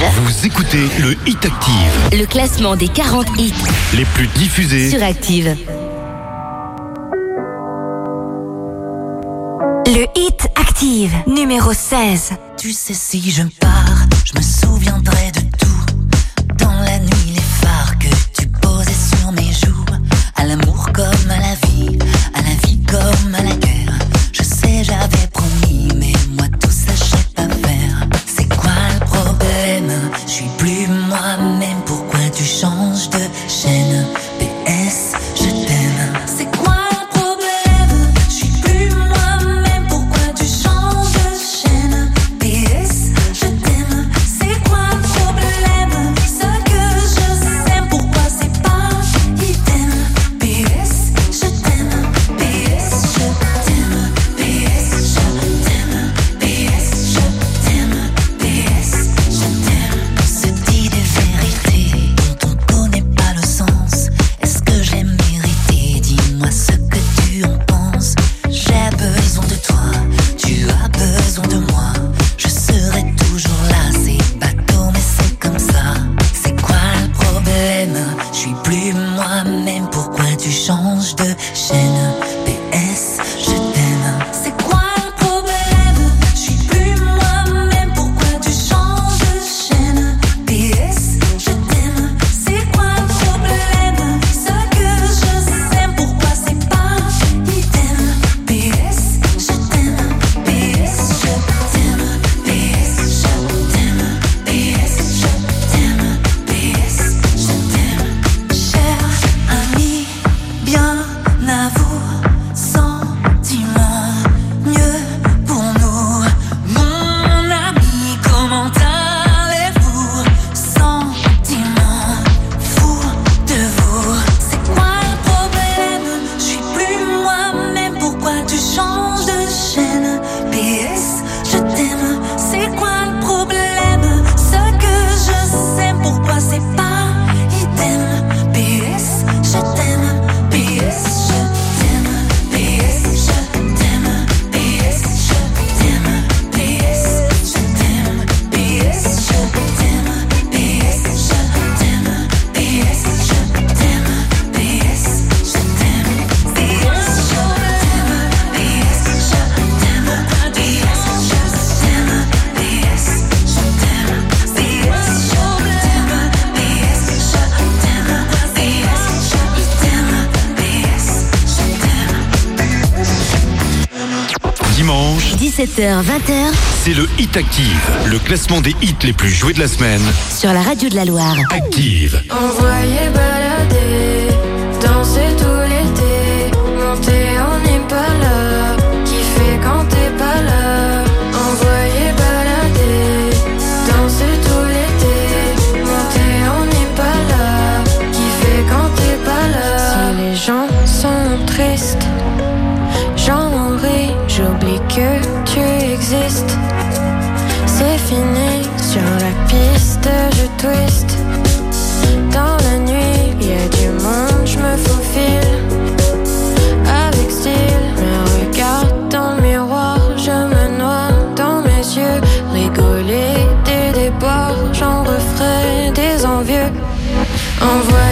Vous écoutez le Hit Active. Le classement des 40 hits les plus diffusés sur Active. Le Hit Active, numéro 16. Tu sais, si je pars, je me souviens 18h, 20h. C'est le Hit Active, le classement des hits les plus joués de la semaine. Sur la radio de la Loire. Active. Envoyez balader. Dans la nuit, il y a du monde, je me faufile. Avec style, me regarde dans le miroir, je me noie dans mes yeux. Rigoler des débords, j'en referai des envieux. Envoie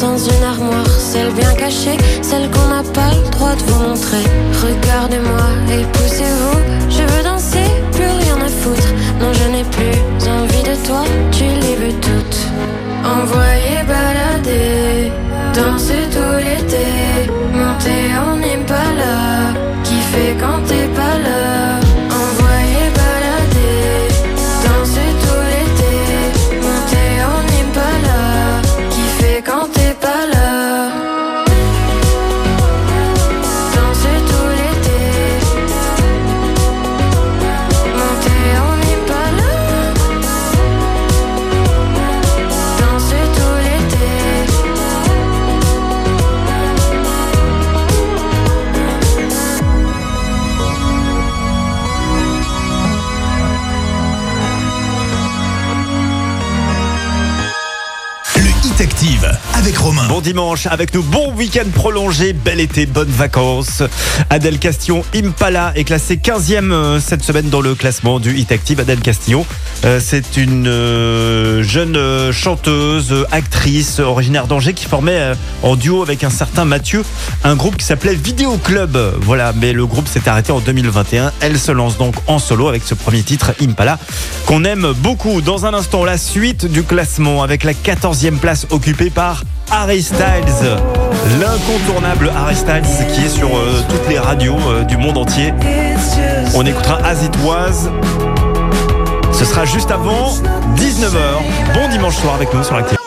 dans une armoire, celle bien cachée, celle qu'on n'a pas le droit de vous montrer. Regardez-moi et poussez-vous, je veux danser, plus rien à foutre. Non, je n'ai plus envie de toi, tu les veux toutes. Envoyer balader, danser tout l'été, monter en Impala, kiffer quand t'es pas là. Bon dimanche avec nous, bon week-end prolongé, bel été, bonnes vacances. Adèle Castillon, Impala est classée 15e euh, cette semaine dans le classement du Hit Active. Adèle Castillon, euh, c'est une euh, jeune chanteuse, actrice originaire d'Angers qui formait en duo avec un certain Mathieu un groupe qui s'appelait Vidéo Club. Voilà, mais le groupe s'est arrêté en 2021. Elle se lance donc en solo avec ce premier titre Impala qu'on aime beaucoup. Dans un instant, la suite du classement avec la 14e place occupée par Harry Styles. L'incontournable Harry Styles qui est sur euh, toutes les radios euh, du monde entier. On écoutera As It Was. Ce sera juste avant 19h. Bon dimanche soir avec nous sur Active.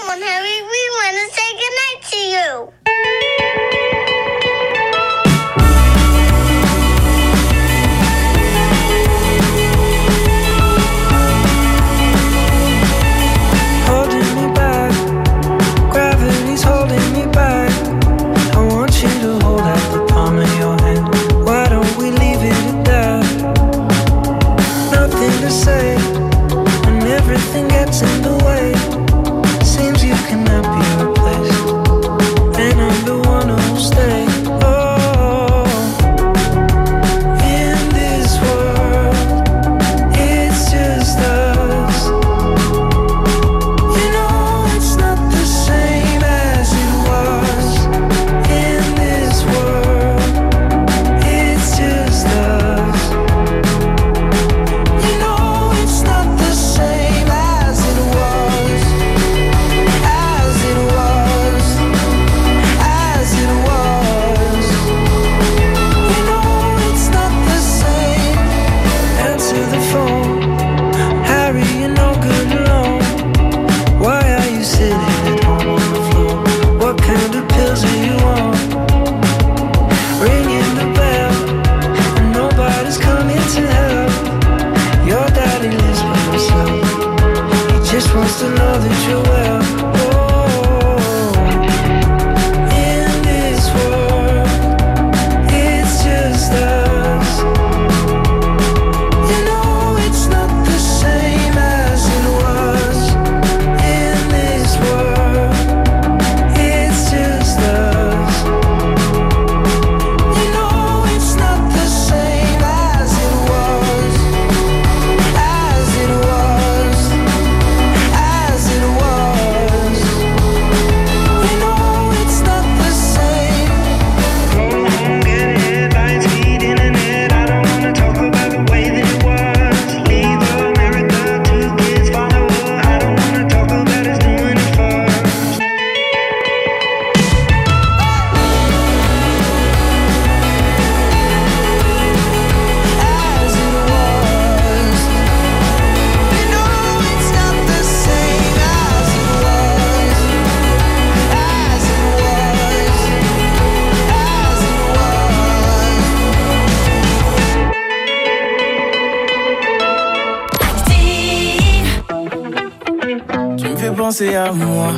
Penser à moi.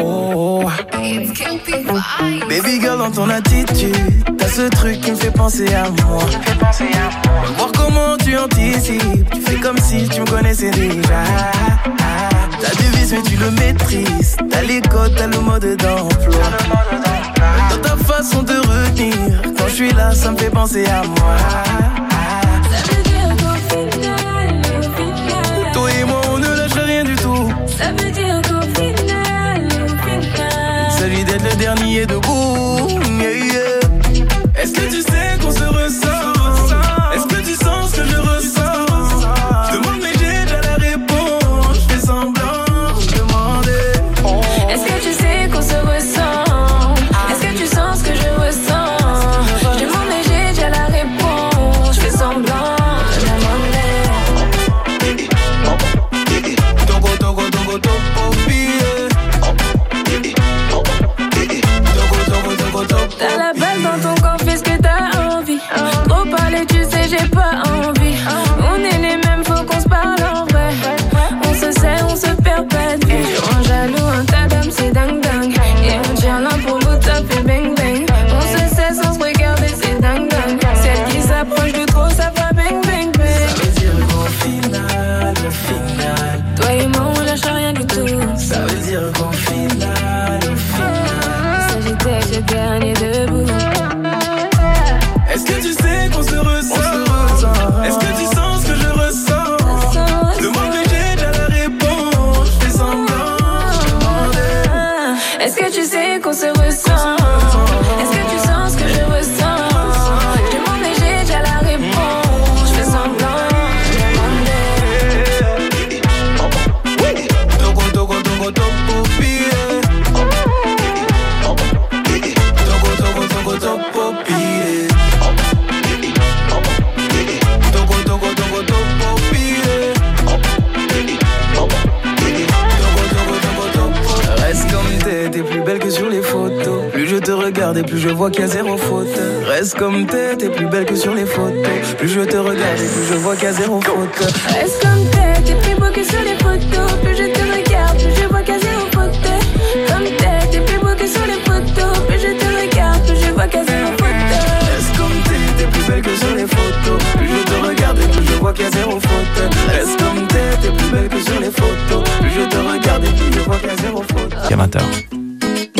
Oh. Baby girl dans ton attitude, t'as ce truc qui me fait penser à moi. Voir comment tu anticipes, tu fais comme si tu me connaissais déjà. T'as des vices mais tu le maîtrises, t'as les codes, t'as le mode d'emploi. Dans ta façon de retenir, quand je suis là, ça me fait penser à moi. dernier debout regarde et plus je vois qu'il y a zéro faute. Reste comme t'es, t'es plus belle que sur les photos. Plus je te regarde et plus je vois qu'il y a zéro faute. Reste comme t'es, t'es plus beau que sur les photos. Plus je te regarde, plus je vois qu'il zéro faute. Comme t'es, plus beau que sur les photos. Plus je te regarde, plus je vois qu'il y a zéro faute. Reste comme t'es, t'es plus belle que sur les photos. Plus je te regarde et plus je vois qu'il y a zéro faute. Reste comme t'es, t'es plus belle que sur les photos. Plus je te regarde et plus je vois qu'il y a zéro faute. 20.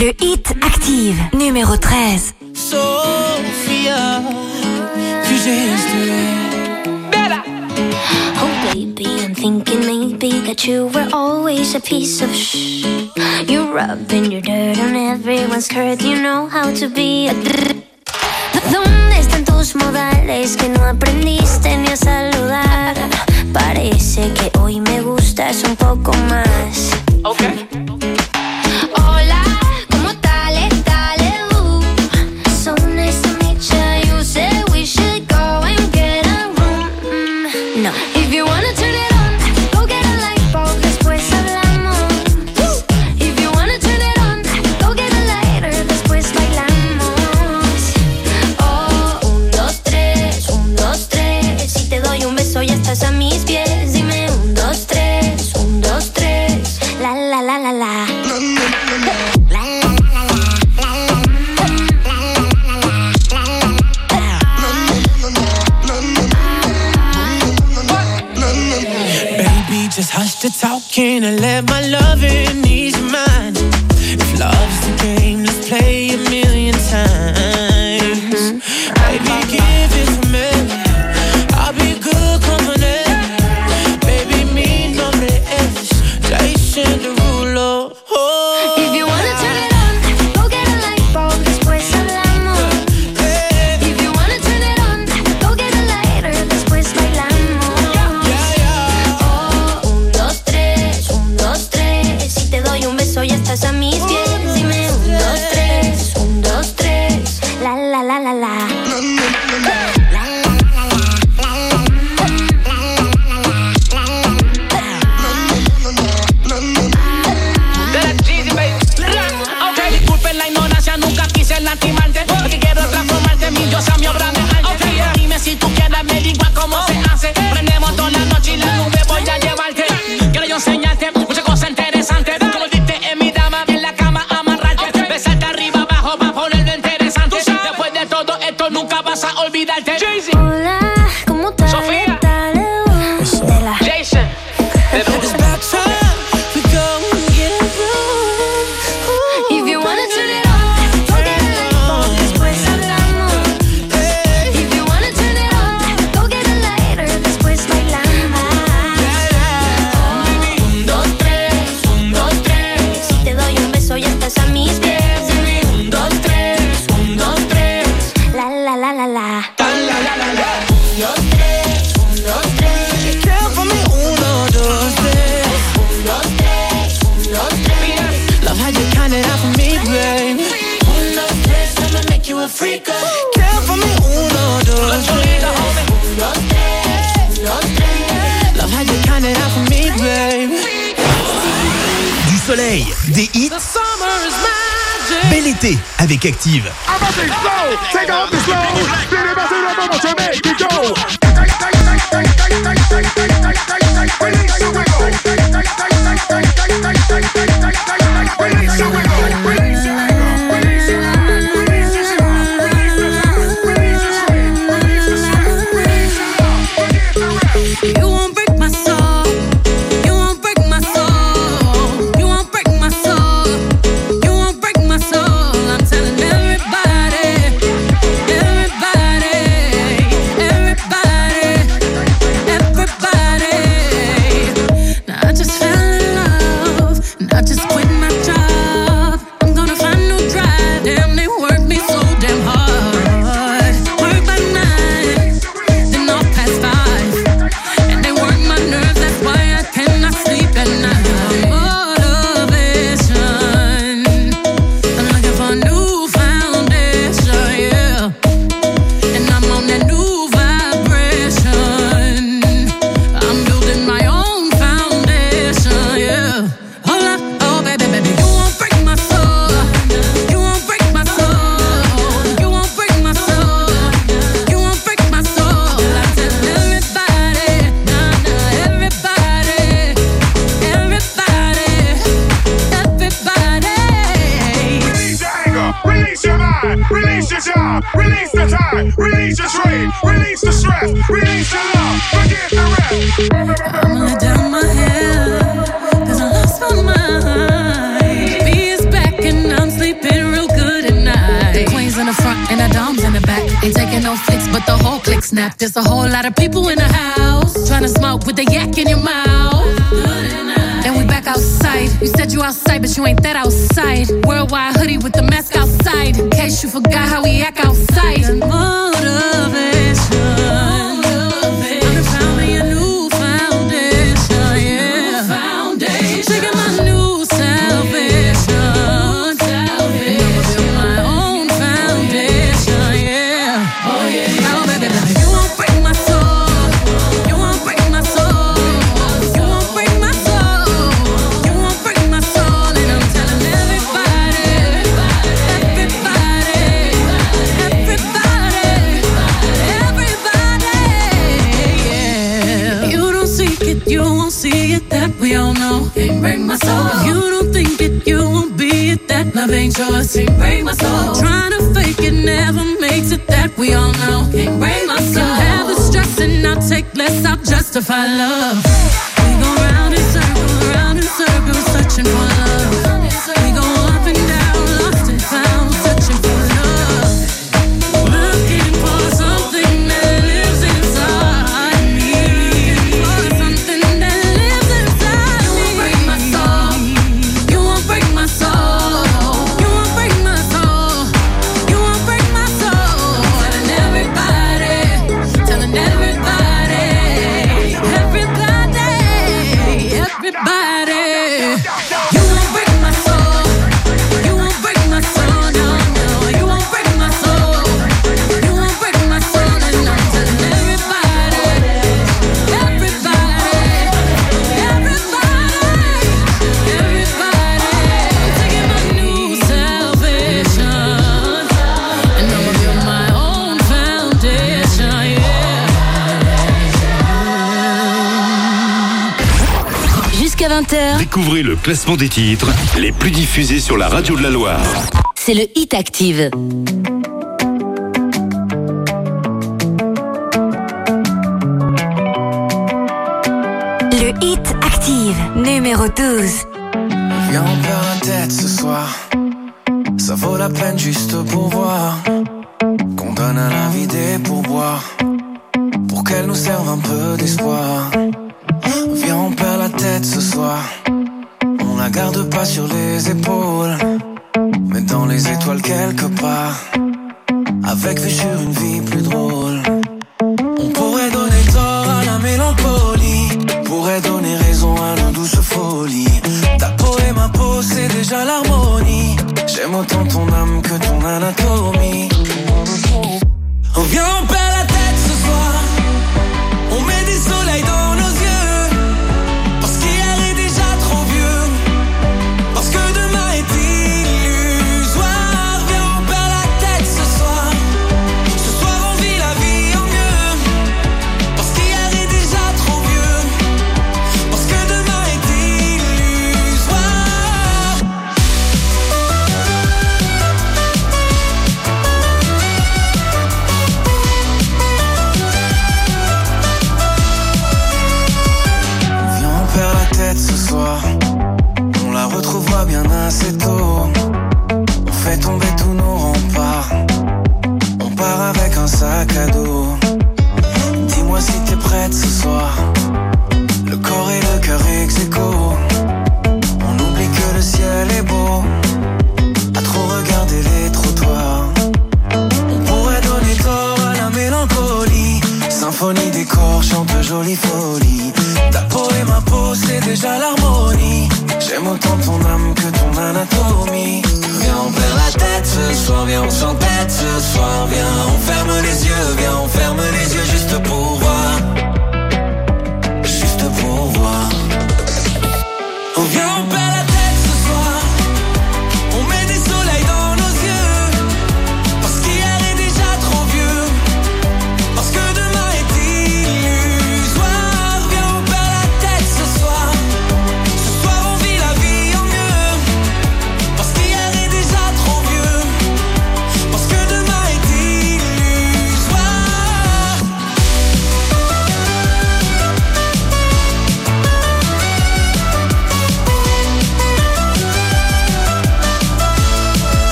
Le hit active, numéro 13. Sophia, tu. Bella! Oh baby, I'm thinking maybe that you were always a piece of shh. You're rubbing your dirt on everyone's curd, you know how to be a ¿Dónde están tus modales que no aprendiste ni a saludar? Parece que hoy me gustas un poco más. Okay. classement des titres les plus diffusés sur la radio de la Loire. C'est le Hit Active. Le Hit Active, numéro 12. Viens, on perd la tête ce soir. Ça vaut la peine juste pour voir. Qu'on donne à la vie des pourboires. Pour qu'elle nous serve un peu d'espoir.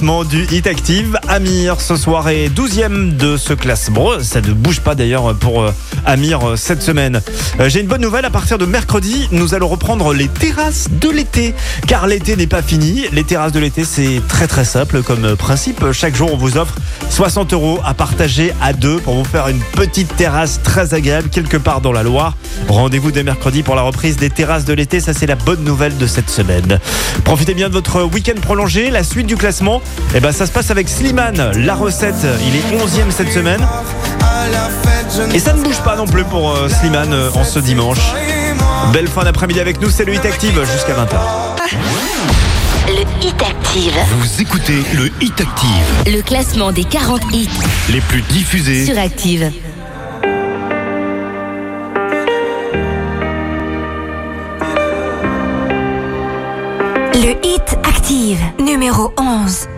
Du Hit Active. Amir, ce soir, est 12e de ce classement. Ça ne bouge pas d'ailleurs pour euh, Amir euh, cette semaine. Euh, J'ai une bonne nouvelle. À partir de mercredi, nous allons reprendre les terrasses de l'été. Car l'été n'est pas fini. Les terrasses de l'été, c'est très très simple comme principe. Chaque jour, on vous offre 60 euros à partager à deux pour vous faire une petite terrasse très agréable quelque part dans la Loire. Rendez-vous dès mercredi pour la reprise des terrasses de l'été. Ça, c'est la bonne nouvelle de cette semaine. Profitez bien de votre week-end prolongé. La suite du classement, eh ben, ça se passe avec Slimane. La recette, il est 11e cette semaine. Et ça ne bouge pas non plus pour euh, Slimane euh, en ce dimanche. Belle fin d'après-midi avec nous, c'est le Hit Active jusqu'à 20h. Le Hit Active. Vous écoutez le Hit Active, Le classement des 40 hits les plus diffusés sur Active. Le hit active, numéro 11.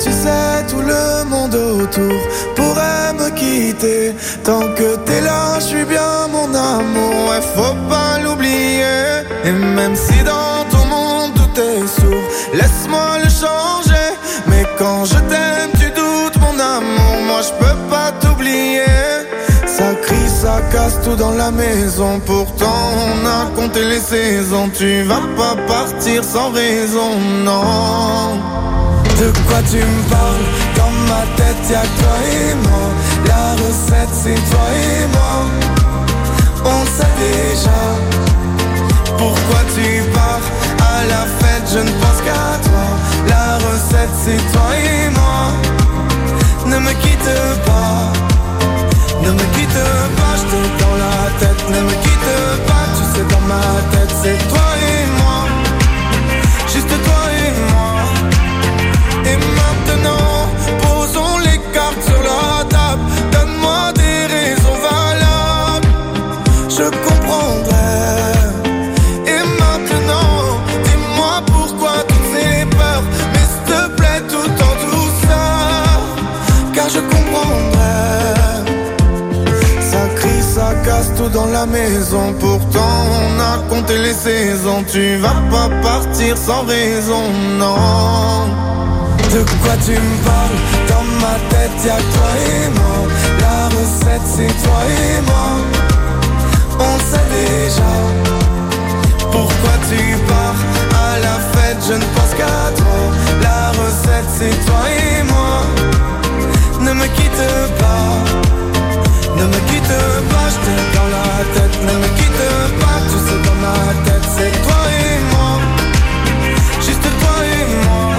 Tu sais, tout le monde autour pourrait me quitter. Tant que t'es là, je suis bien mon amour. Ouais, faut pas l'oublier. Et même si dans ton monde tout est sourd, laisse-moi le changer. Mais quand je t'aime, tu doutes mon amour. Moi, je peux pas tout dans la maison. Pourtant, on a compté les saisons. Tu vas pas partir sans raison, non. De quoi tu me parles? Dans ma tête y'a toi et moi. La recette c'est toi et moi. On sait déjà Pourquoi tu pars. À la fête je ne pense qu'à toi. La recette c'est toi et moi. Ne me quitte pas Ne me quitte pas Je t'ai dans la tête. Ne me quitte pas Tu sais dans ma tête c'est toi et moi dans la maison. Pourtant, on a compté les saisons. Tu vas pas partir sans raison, non. De quoi tu me parles? Dans ma tête y'a toi et moi. La recette c'est toi et moi. On sait déjà Pourquoi tu pars. À la fête Je ne pense qu'à toi. La recette c'est toi et moi. Ne me quitte pas. Ne me quitte pas Je dans Ne me quitte pas Tu sais dans ma tête C'est toi et moi Juste toi et moi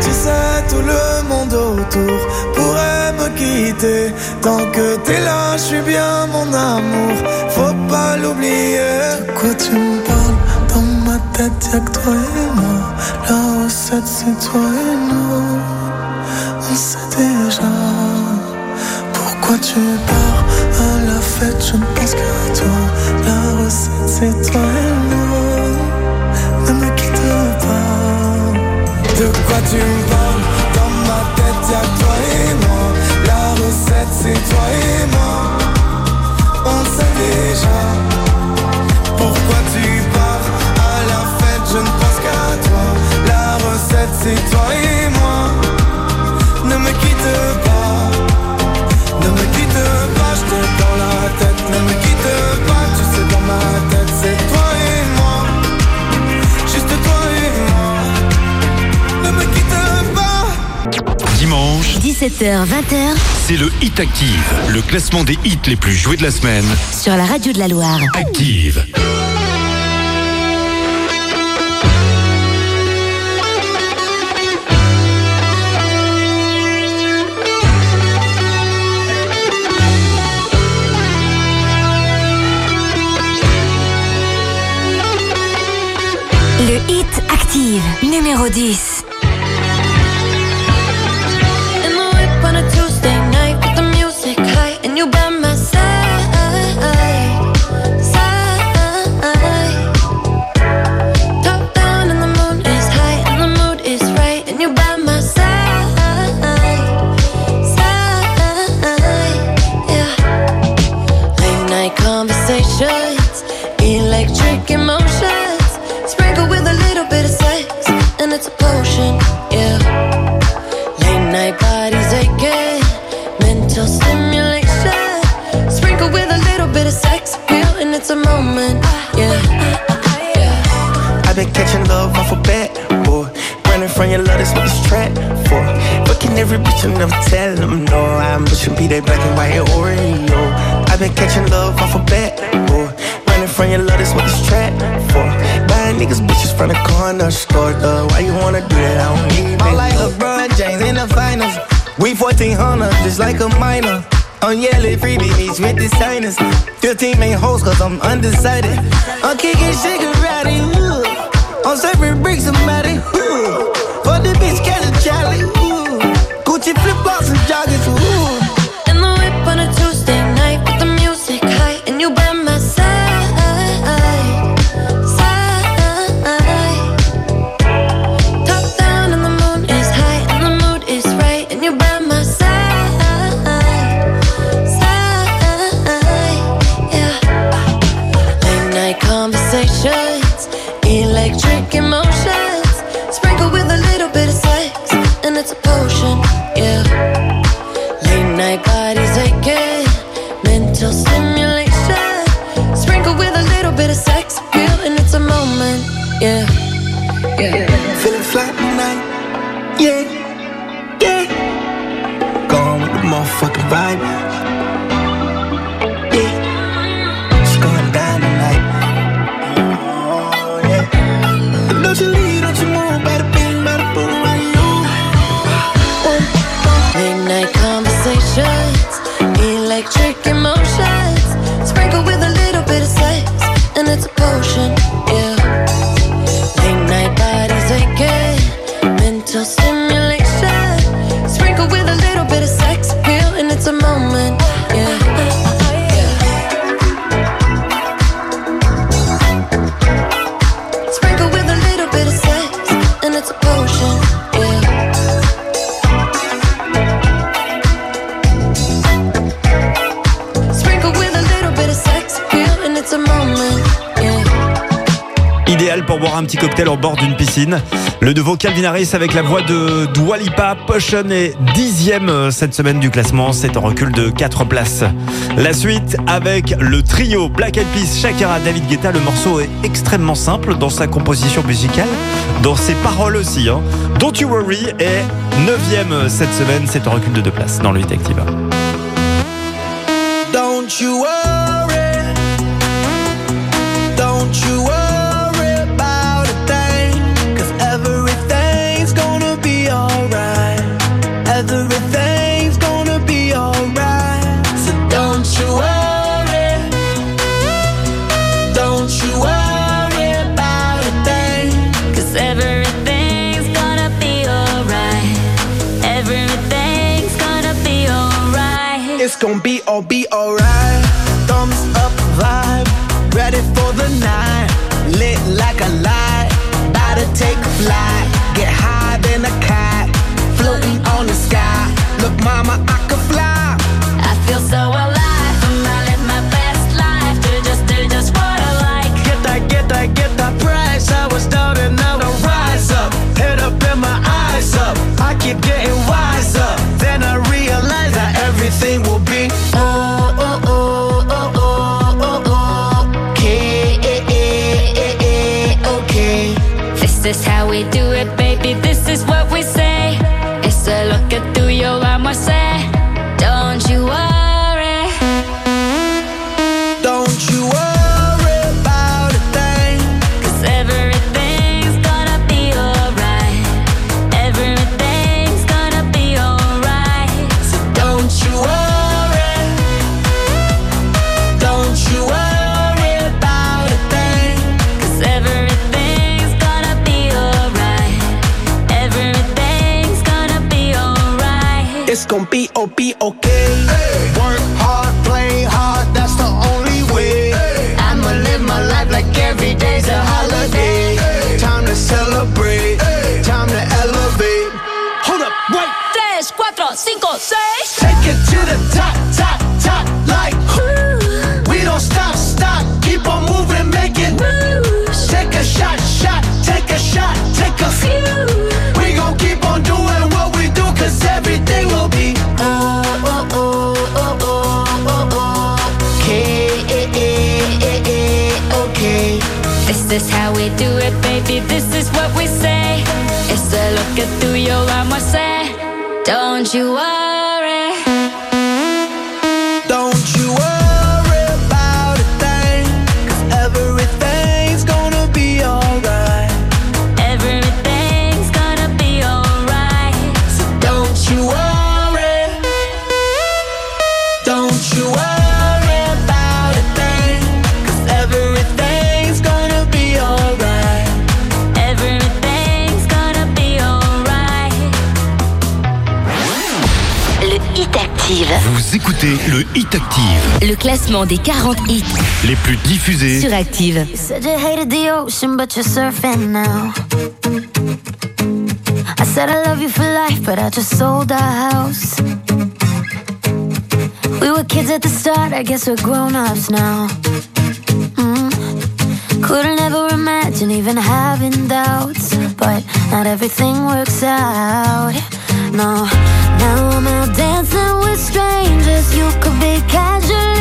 tu sais, tout le monde autour pourrait me quitter. Tant que t'es là, je suis bien mon amour. Faut pas l'oublier. De quoi tu me parles? Dans ma tête, y'a que toi et moi. La recette, c'est toi et nous. On sait déjà. Pourquoi tu pars fête Je ne pense qu'à toi. La recette, c'est toi et nous. Ne me quitte pas. De quoi tu me parles? Dans ma tête y'a toi et moi La recette c'est toi et moi On sait déjà Pourquoi tu pars à la fête Je ne pense qu'à toi La recette c'est toi et moi 17h-20h, c'est le Hit Active, le classement des hits les plus joués de la semaine. Sur la radio de la Loire. Active. Le Hit Active, numéro 10. It's a moment. Yeah. I've been catching love off a bat, boy. Running from your love, that's what this trap for. Fucking every bitch and never tell them no. I'm pushing be that black and white Oreo. I've been catching love off a bat, boy. Running from your love, that's what this trap for. Buying niggas bitches from the corner store, though. Why you wanna do that? I don't need I'm like LeBron James in the finals. We 1400, just like a minor. On yellow freebies with the signers. 15 main hoes, cause I'm undecided. I'm kicking karate, ooh. I'm serving bricks, somebody, ooh. For the bitch, catch a Charlie, ooh. Gucci flip flops and joggers, Le nouveau Calvin Harris avec la voix de Dua Lipa, Potion est dixième euh, cette semaine du classement. C'est un recul de 4 places. La suite avec le trio Black Eyed Peas, Shakira, David Guetta. Le morceau est extrêmement simple dans sa composition musicale, dans ses paroles aussi. hein. Don't You Worry est neuvième cette semaine. C'est un recul de 2 places dans le Hit Active. It's gonna be all be alright. Thumbs up vibe, ready for the night. Lit like a light, about to take flight. Cinco, seis. Take it to the top, top, top, like we don't stop, stop, keep on moving, make it moves. Take a shot, shot, take a shot, take a few. We gon' keep on doing what we do, cause everything will be oh, oh, oh, oh, oh, oh, oh. okay, okay. This is how we do it, baby. This is what we say. It's a look at through your arm, I say. Don't you worry. Écoutez le Hit Active, Le classement des 40 hits les plus diffusés sur Active. You said you hated the ocean, but you're surfing now. I said I love you for life, but I just sold our house. We were kids at the start, I guess we're grown ups now. Mm. Couldn't ever imagine even having doubts, but not everything works out. No, now I'm out dancing with strangers. You could be casually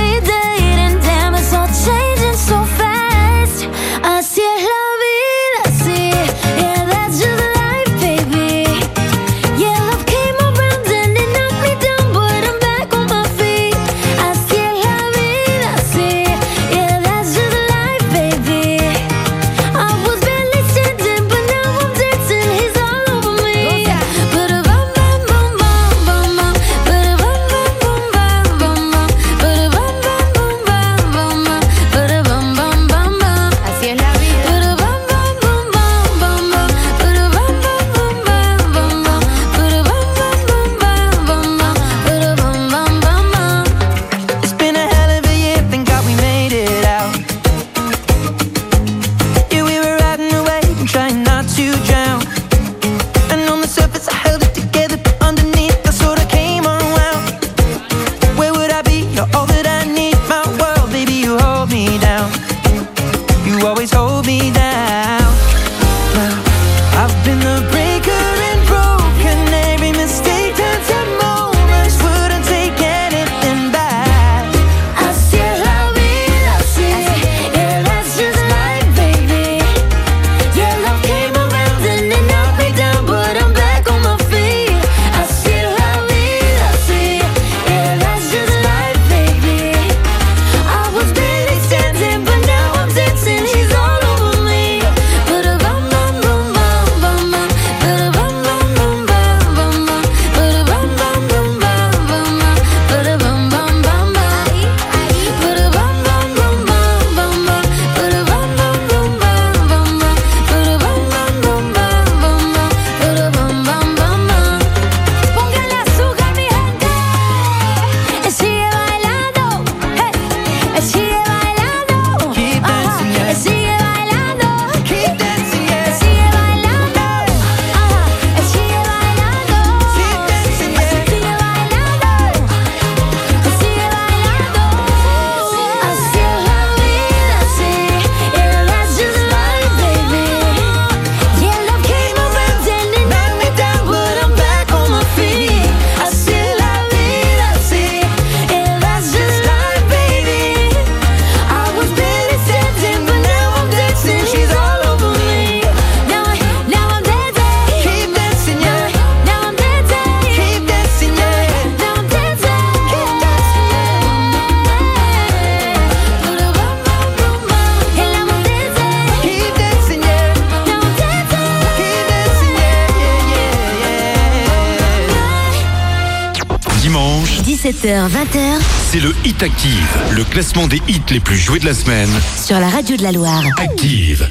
17h, 20h, C'est le Hit Active, le classement des hits les plus joués de la semaine. sur la radio de la Loire. Active.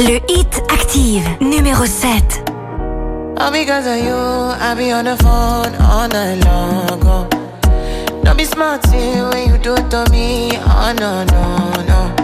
Le hit active, numéro 7. All because of you, I be on the phone all night long. Oh. Don't be smart when you do it to me. Oh no, no, no.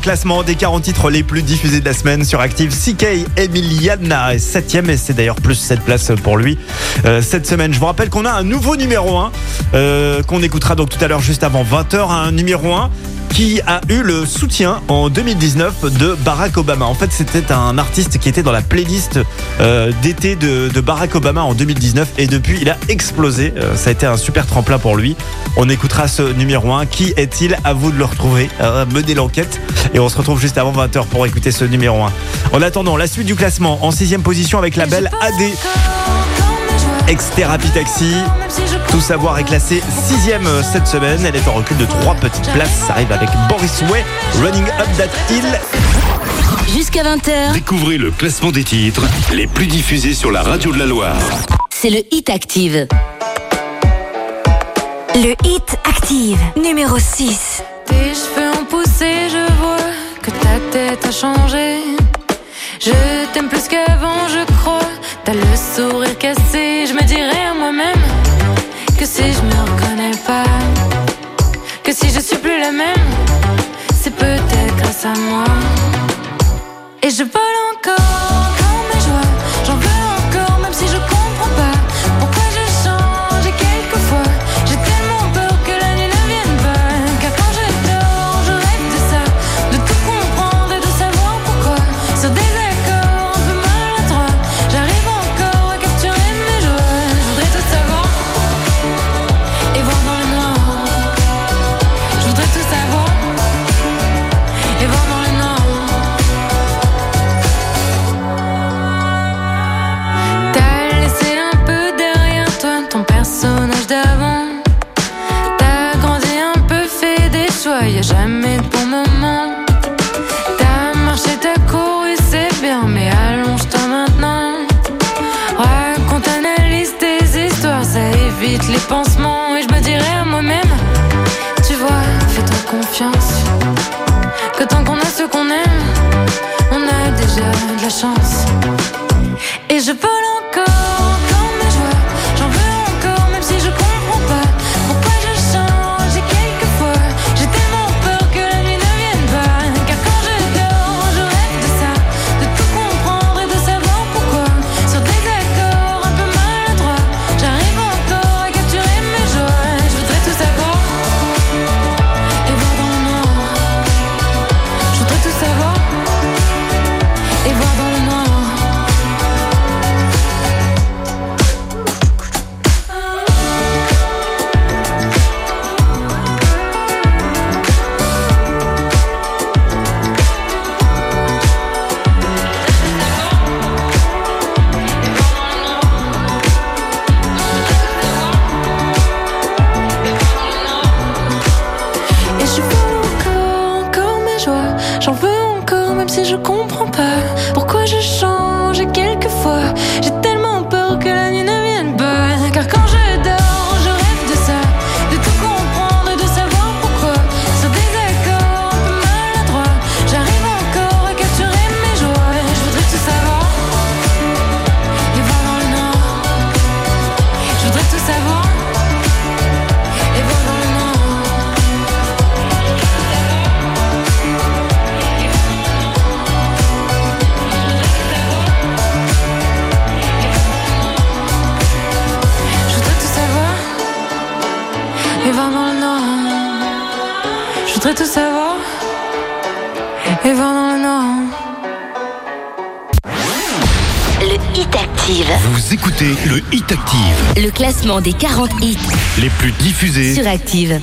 classement des 40 titres les plus diffusés de la semaine sur Active. CK Emiliana est 7 et c'est d'ailleurs plus 7 places pour lui euh, cette semaine. Je vous rappelle qu'on a un nouveau numéro 1 euh, qu'on écoutera donc tout à l'heure juste avant 20h. Un numéro 1 qui a eu le soutien en 2019 de Barack Obama. En fait, c'était un artiste qui était dans la playlist euh, d'été de, de Barack Obama en 2019 et depuis, il a explosé. Euh, ça a été un super tremplin pour lui. On écoutera ce numéro 1. Qui est-il? À vous de le retrouver. Euh, menez l'enquête et on se retrouve juste avant 20h pour écouter ce numéro 1. En attendant, la suite du classement en sixième position avec la belle AD. Ex-Thérapie Taxi. Tout savoir est classé sixième euh, cette semaine. Elle est en recul de trois petites places. Ça arrive avec Boris Way, Running Up That Hill. Jusqu'à 20h, Découvrez le classement des titres les plus diffusés sur la radio de la Loire. c'est le Hit Active. Le hit active, numéro 6. Tes cheveux ont poussé, je vois que ta tête a changé. Je t'aime plus qu'avant, je crois. Le sourire cassé, je me dirais à moi-même que si je me reconnais pas, que si je suis plus la même, c'est peut-être grâce à moi. Et je vole encore les pansements. Et je me dirais à moi-même, tu vois, fais-toi confiance. Que tant qu'on a ce qu'on aime, on a déjà de la chance. des 40 hits les plus diffusés sur Active.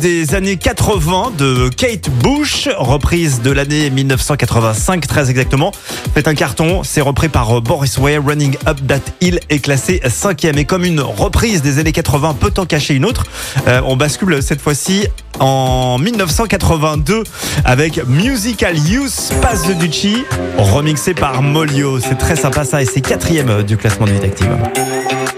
des années 80 de Kate Bush, reprise de l'année 1985 très exactement. Fait un carton, c'est repris par Boris Way, Running Up That Hill est classé 5ème. Et comme une reprise des années 80 peut en cacher une autre, euh, on bascule cette fois-ci en 1982 avec Musical Use Pass de Ducci, remixé par Molio. C'est très sympa ça et c'est quatrième du classement de Vite Active.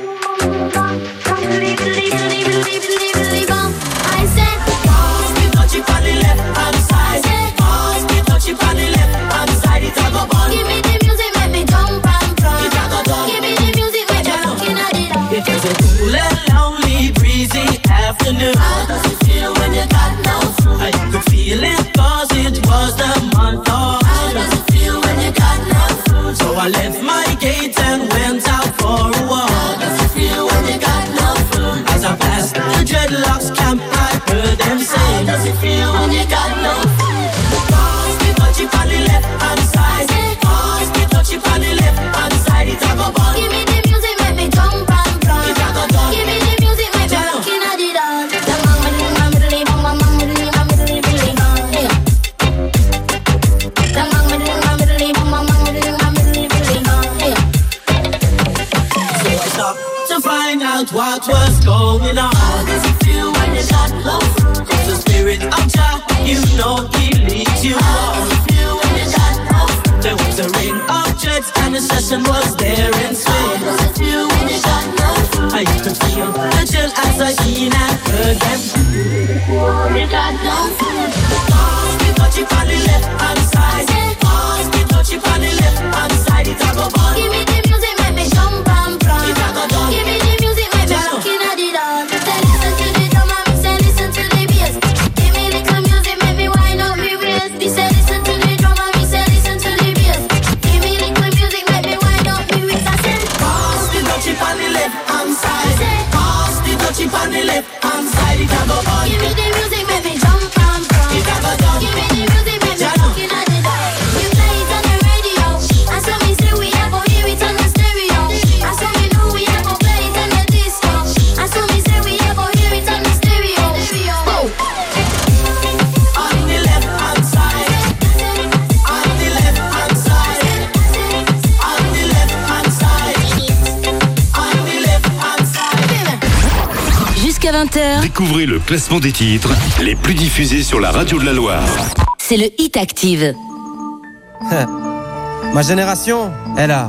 Classement des titres les plus diffusés sur la radio de la Loire. c'est le Hit Active. [laughs] Ma génération, elle a,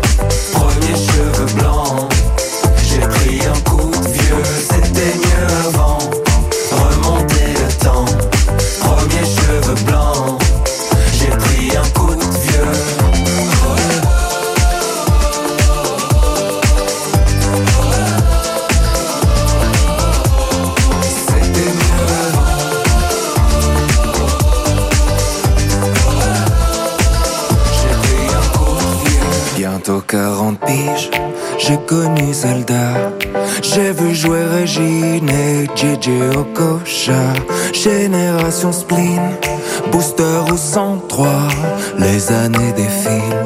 J'ai connu Zelda. J'ai vu jouer Régine et JJ Okocha. Génération spleen, booster ou 103. Les années défilent,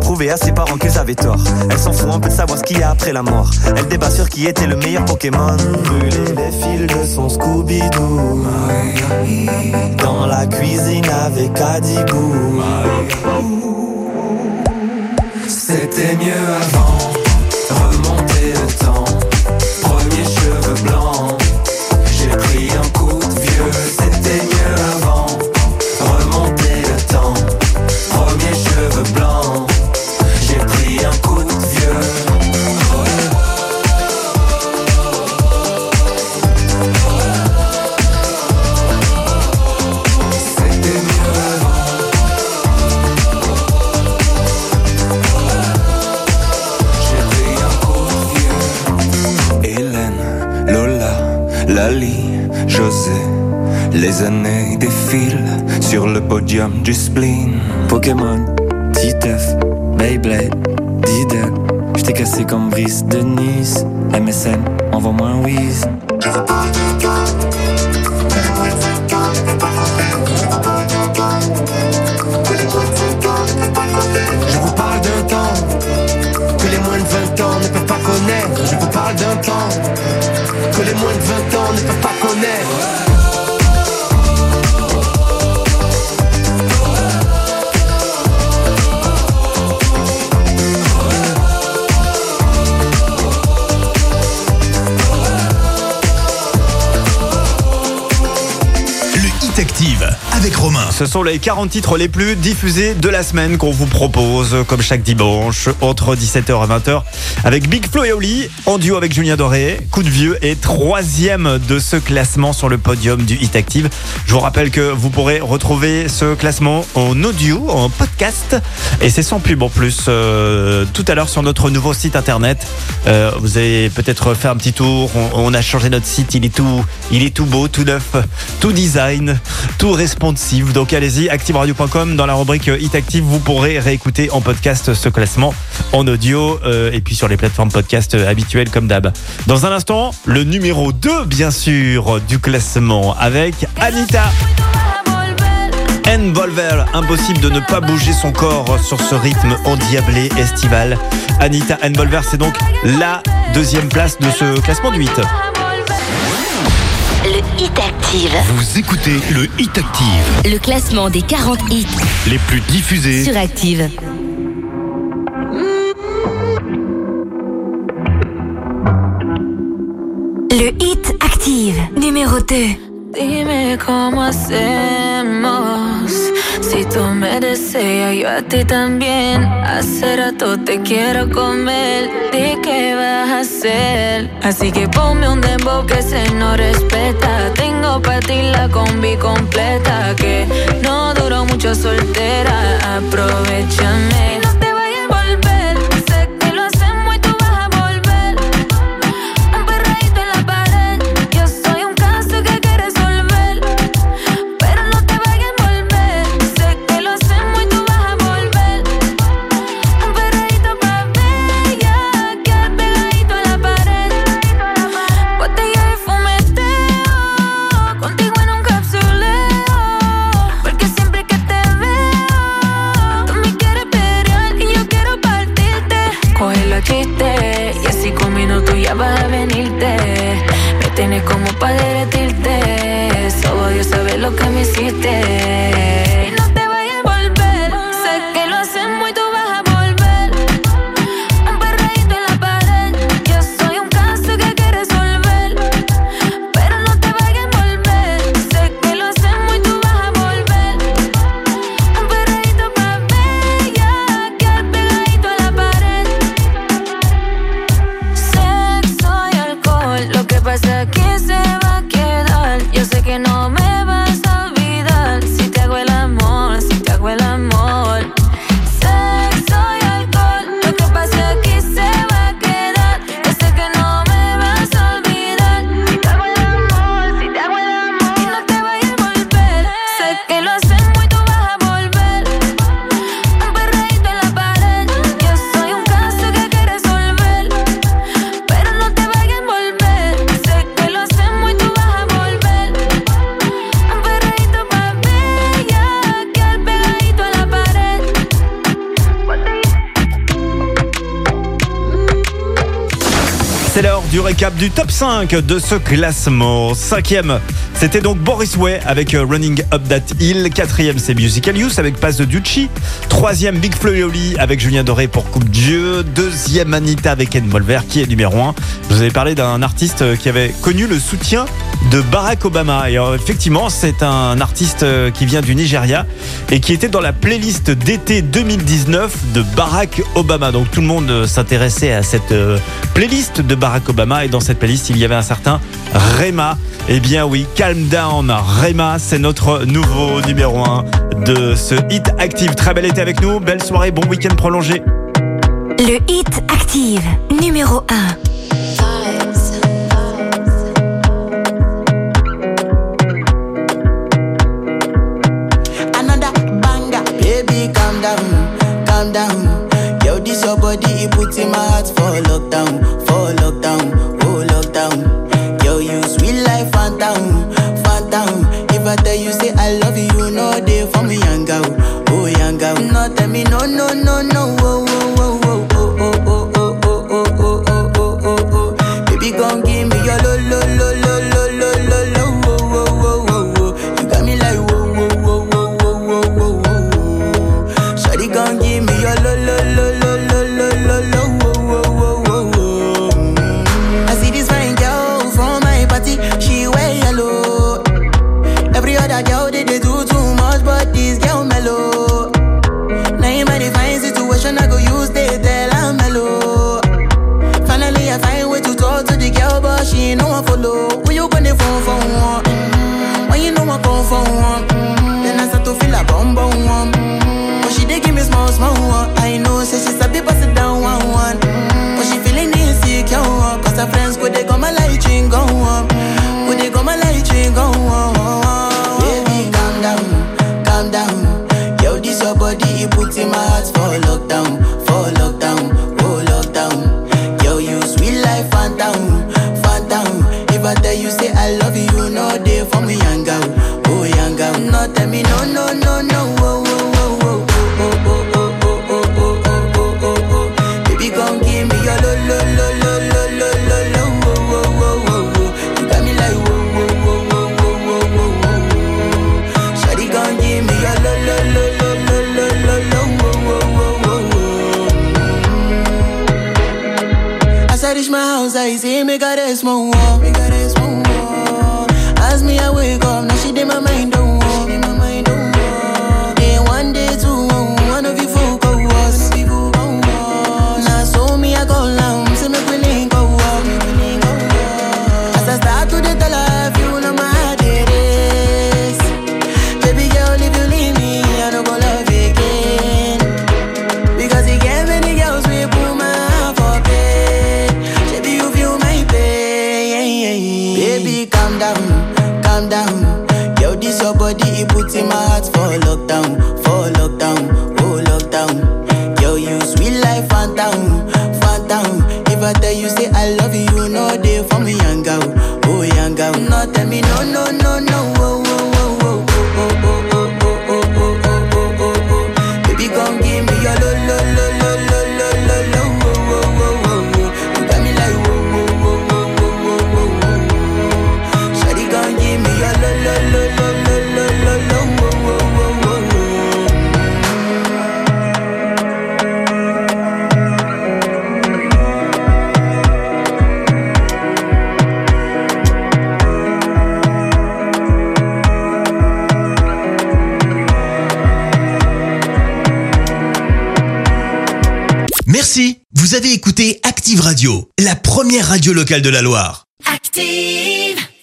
prouver à ses parents qu'ils avaient tort. Elle s'en fout un peu de savoir ce qu'il y a après la mort. Elle débat sur qui était le meilleur Pokémon. Brûler les fils de son Scooby-Doo. Dans la cuisine avec Adibou. C'était mieux avant, du spleen. Pokémon, Titeuf, Beyblade, Diddle. J't'ai cassé comme Brice de Nice. MSN, envoie-moi un whiz. Ce sont les 40 titres les plus diffusés de la semaine qu'on vous propose, comme chaque dimanche, entre 17h et 20h, avec Big Flo et Oli, en duo avec Julien Doré, coup de vieux et troisième de ce classement sur le podium du Hit Active. Je vous rappelle que vous pourrez retrouver ce classement en audio, en podcast, et c'est sans pub en plus, euh, tout à l'heure sur notre nouveau site internet. Euh, vous avez peut-être fait un petit tour, on, a changé notre site, il est tout, il est tout beau, tout neuf, tout design, tout responsive. Donc allez-y, activeradio.com, dans la rubrique Hit Active, vous pourrez réécouter en podcast ce classement en audio euh, et puis sur les plateformes podcast euh, habituelles comme d'hab. Dans un instant, le numéro 2 bien sûr du classement avec Anita. Envolver, impossible de ne pas bouger son corps sur ce rythme endiablé estival. Anita Envolver, c'est donc la deuxième place de ce classement du 8. Le Hit Active. Vous écoutez le Hit Active, Le classement des 40 hits les plus diffusés. sur Active. Le Hit Active, numéro 2. Dime cómo hacemos. Deseas, yo a ti también. Hace rato te quiero comer. ¿De qué vas a hacer? Así que ponme un dembow que se no respeta. Tengo para ti la combi completa. Que no duró mucho soltera. Aprovechame. No te vayas a volver. Récap du top 5 de ce classement. Cinquième, c'était donc Boris Way avec euh, Running Up That Hill. Quatrième, c'est Musical Youth avec Pass de Ducci. Troisième, Big Flo avec Julien Doré pour Coupe Dieu. Deuxième, Anita avec Envolver qui est numéro 1. Je vous avais parlé d'un artiste euh, qui avait connu le soutien de Barack Obama. Et euh, effectivement, c'est un artiste qui vient du Nigeria et qui était dans la playlist d'été 2019 de Barack Obama. Donc tout le monde s'intéressait à cette playlist de Barack Obama et dans cette playlist, il y avait un certain Rema. Eh bien oui, Calm Down, Rema, c'est notre nouveau numéro 1 de ce hit active. Très bel été avec nous, belle soirée, bon week-end prolongé. Le Hit Active, numéro 1. Another banger. Baby, calm down, calm down. Yo, this your body, it puts in my heart for lockdown, for lockdown. No, no, no, no, me got a oh. Radio, la première radio locale de la Loire.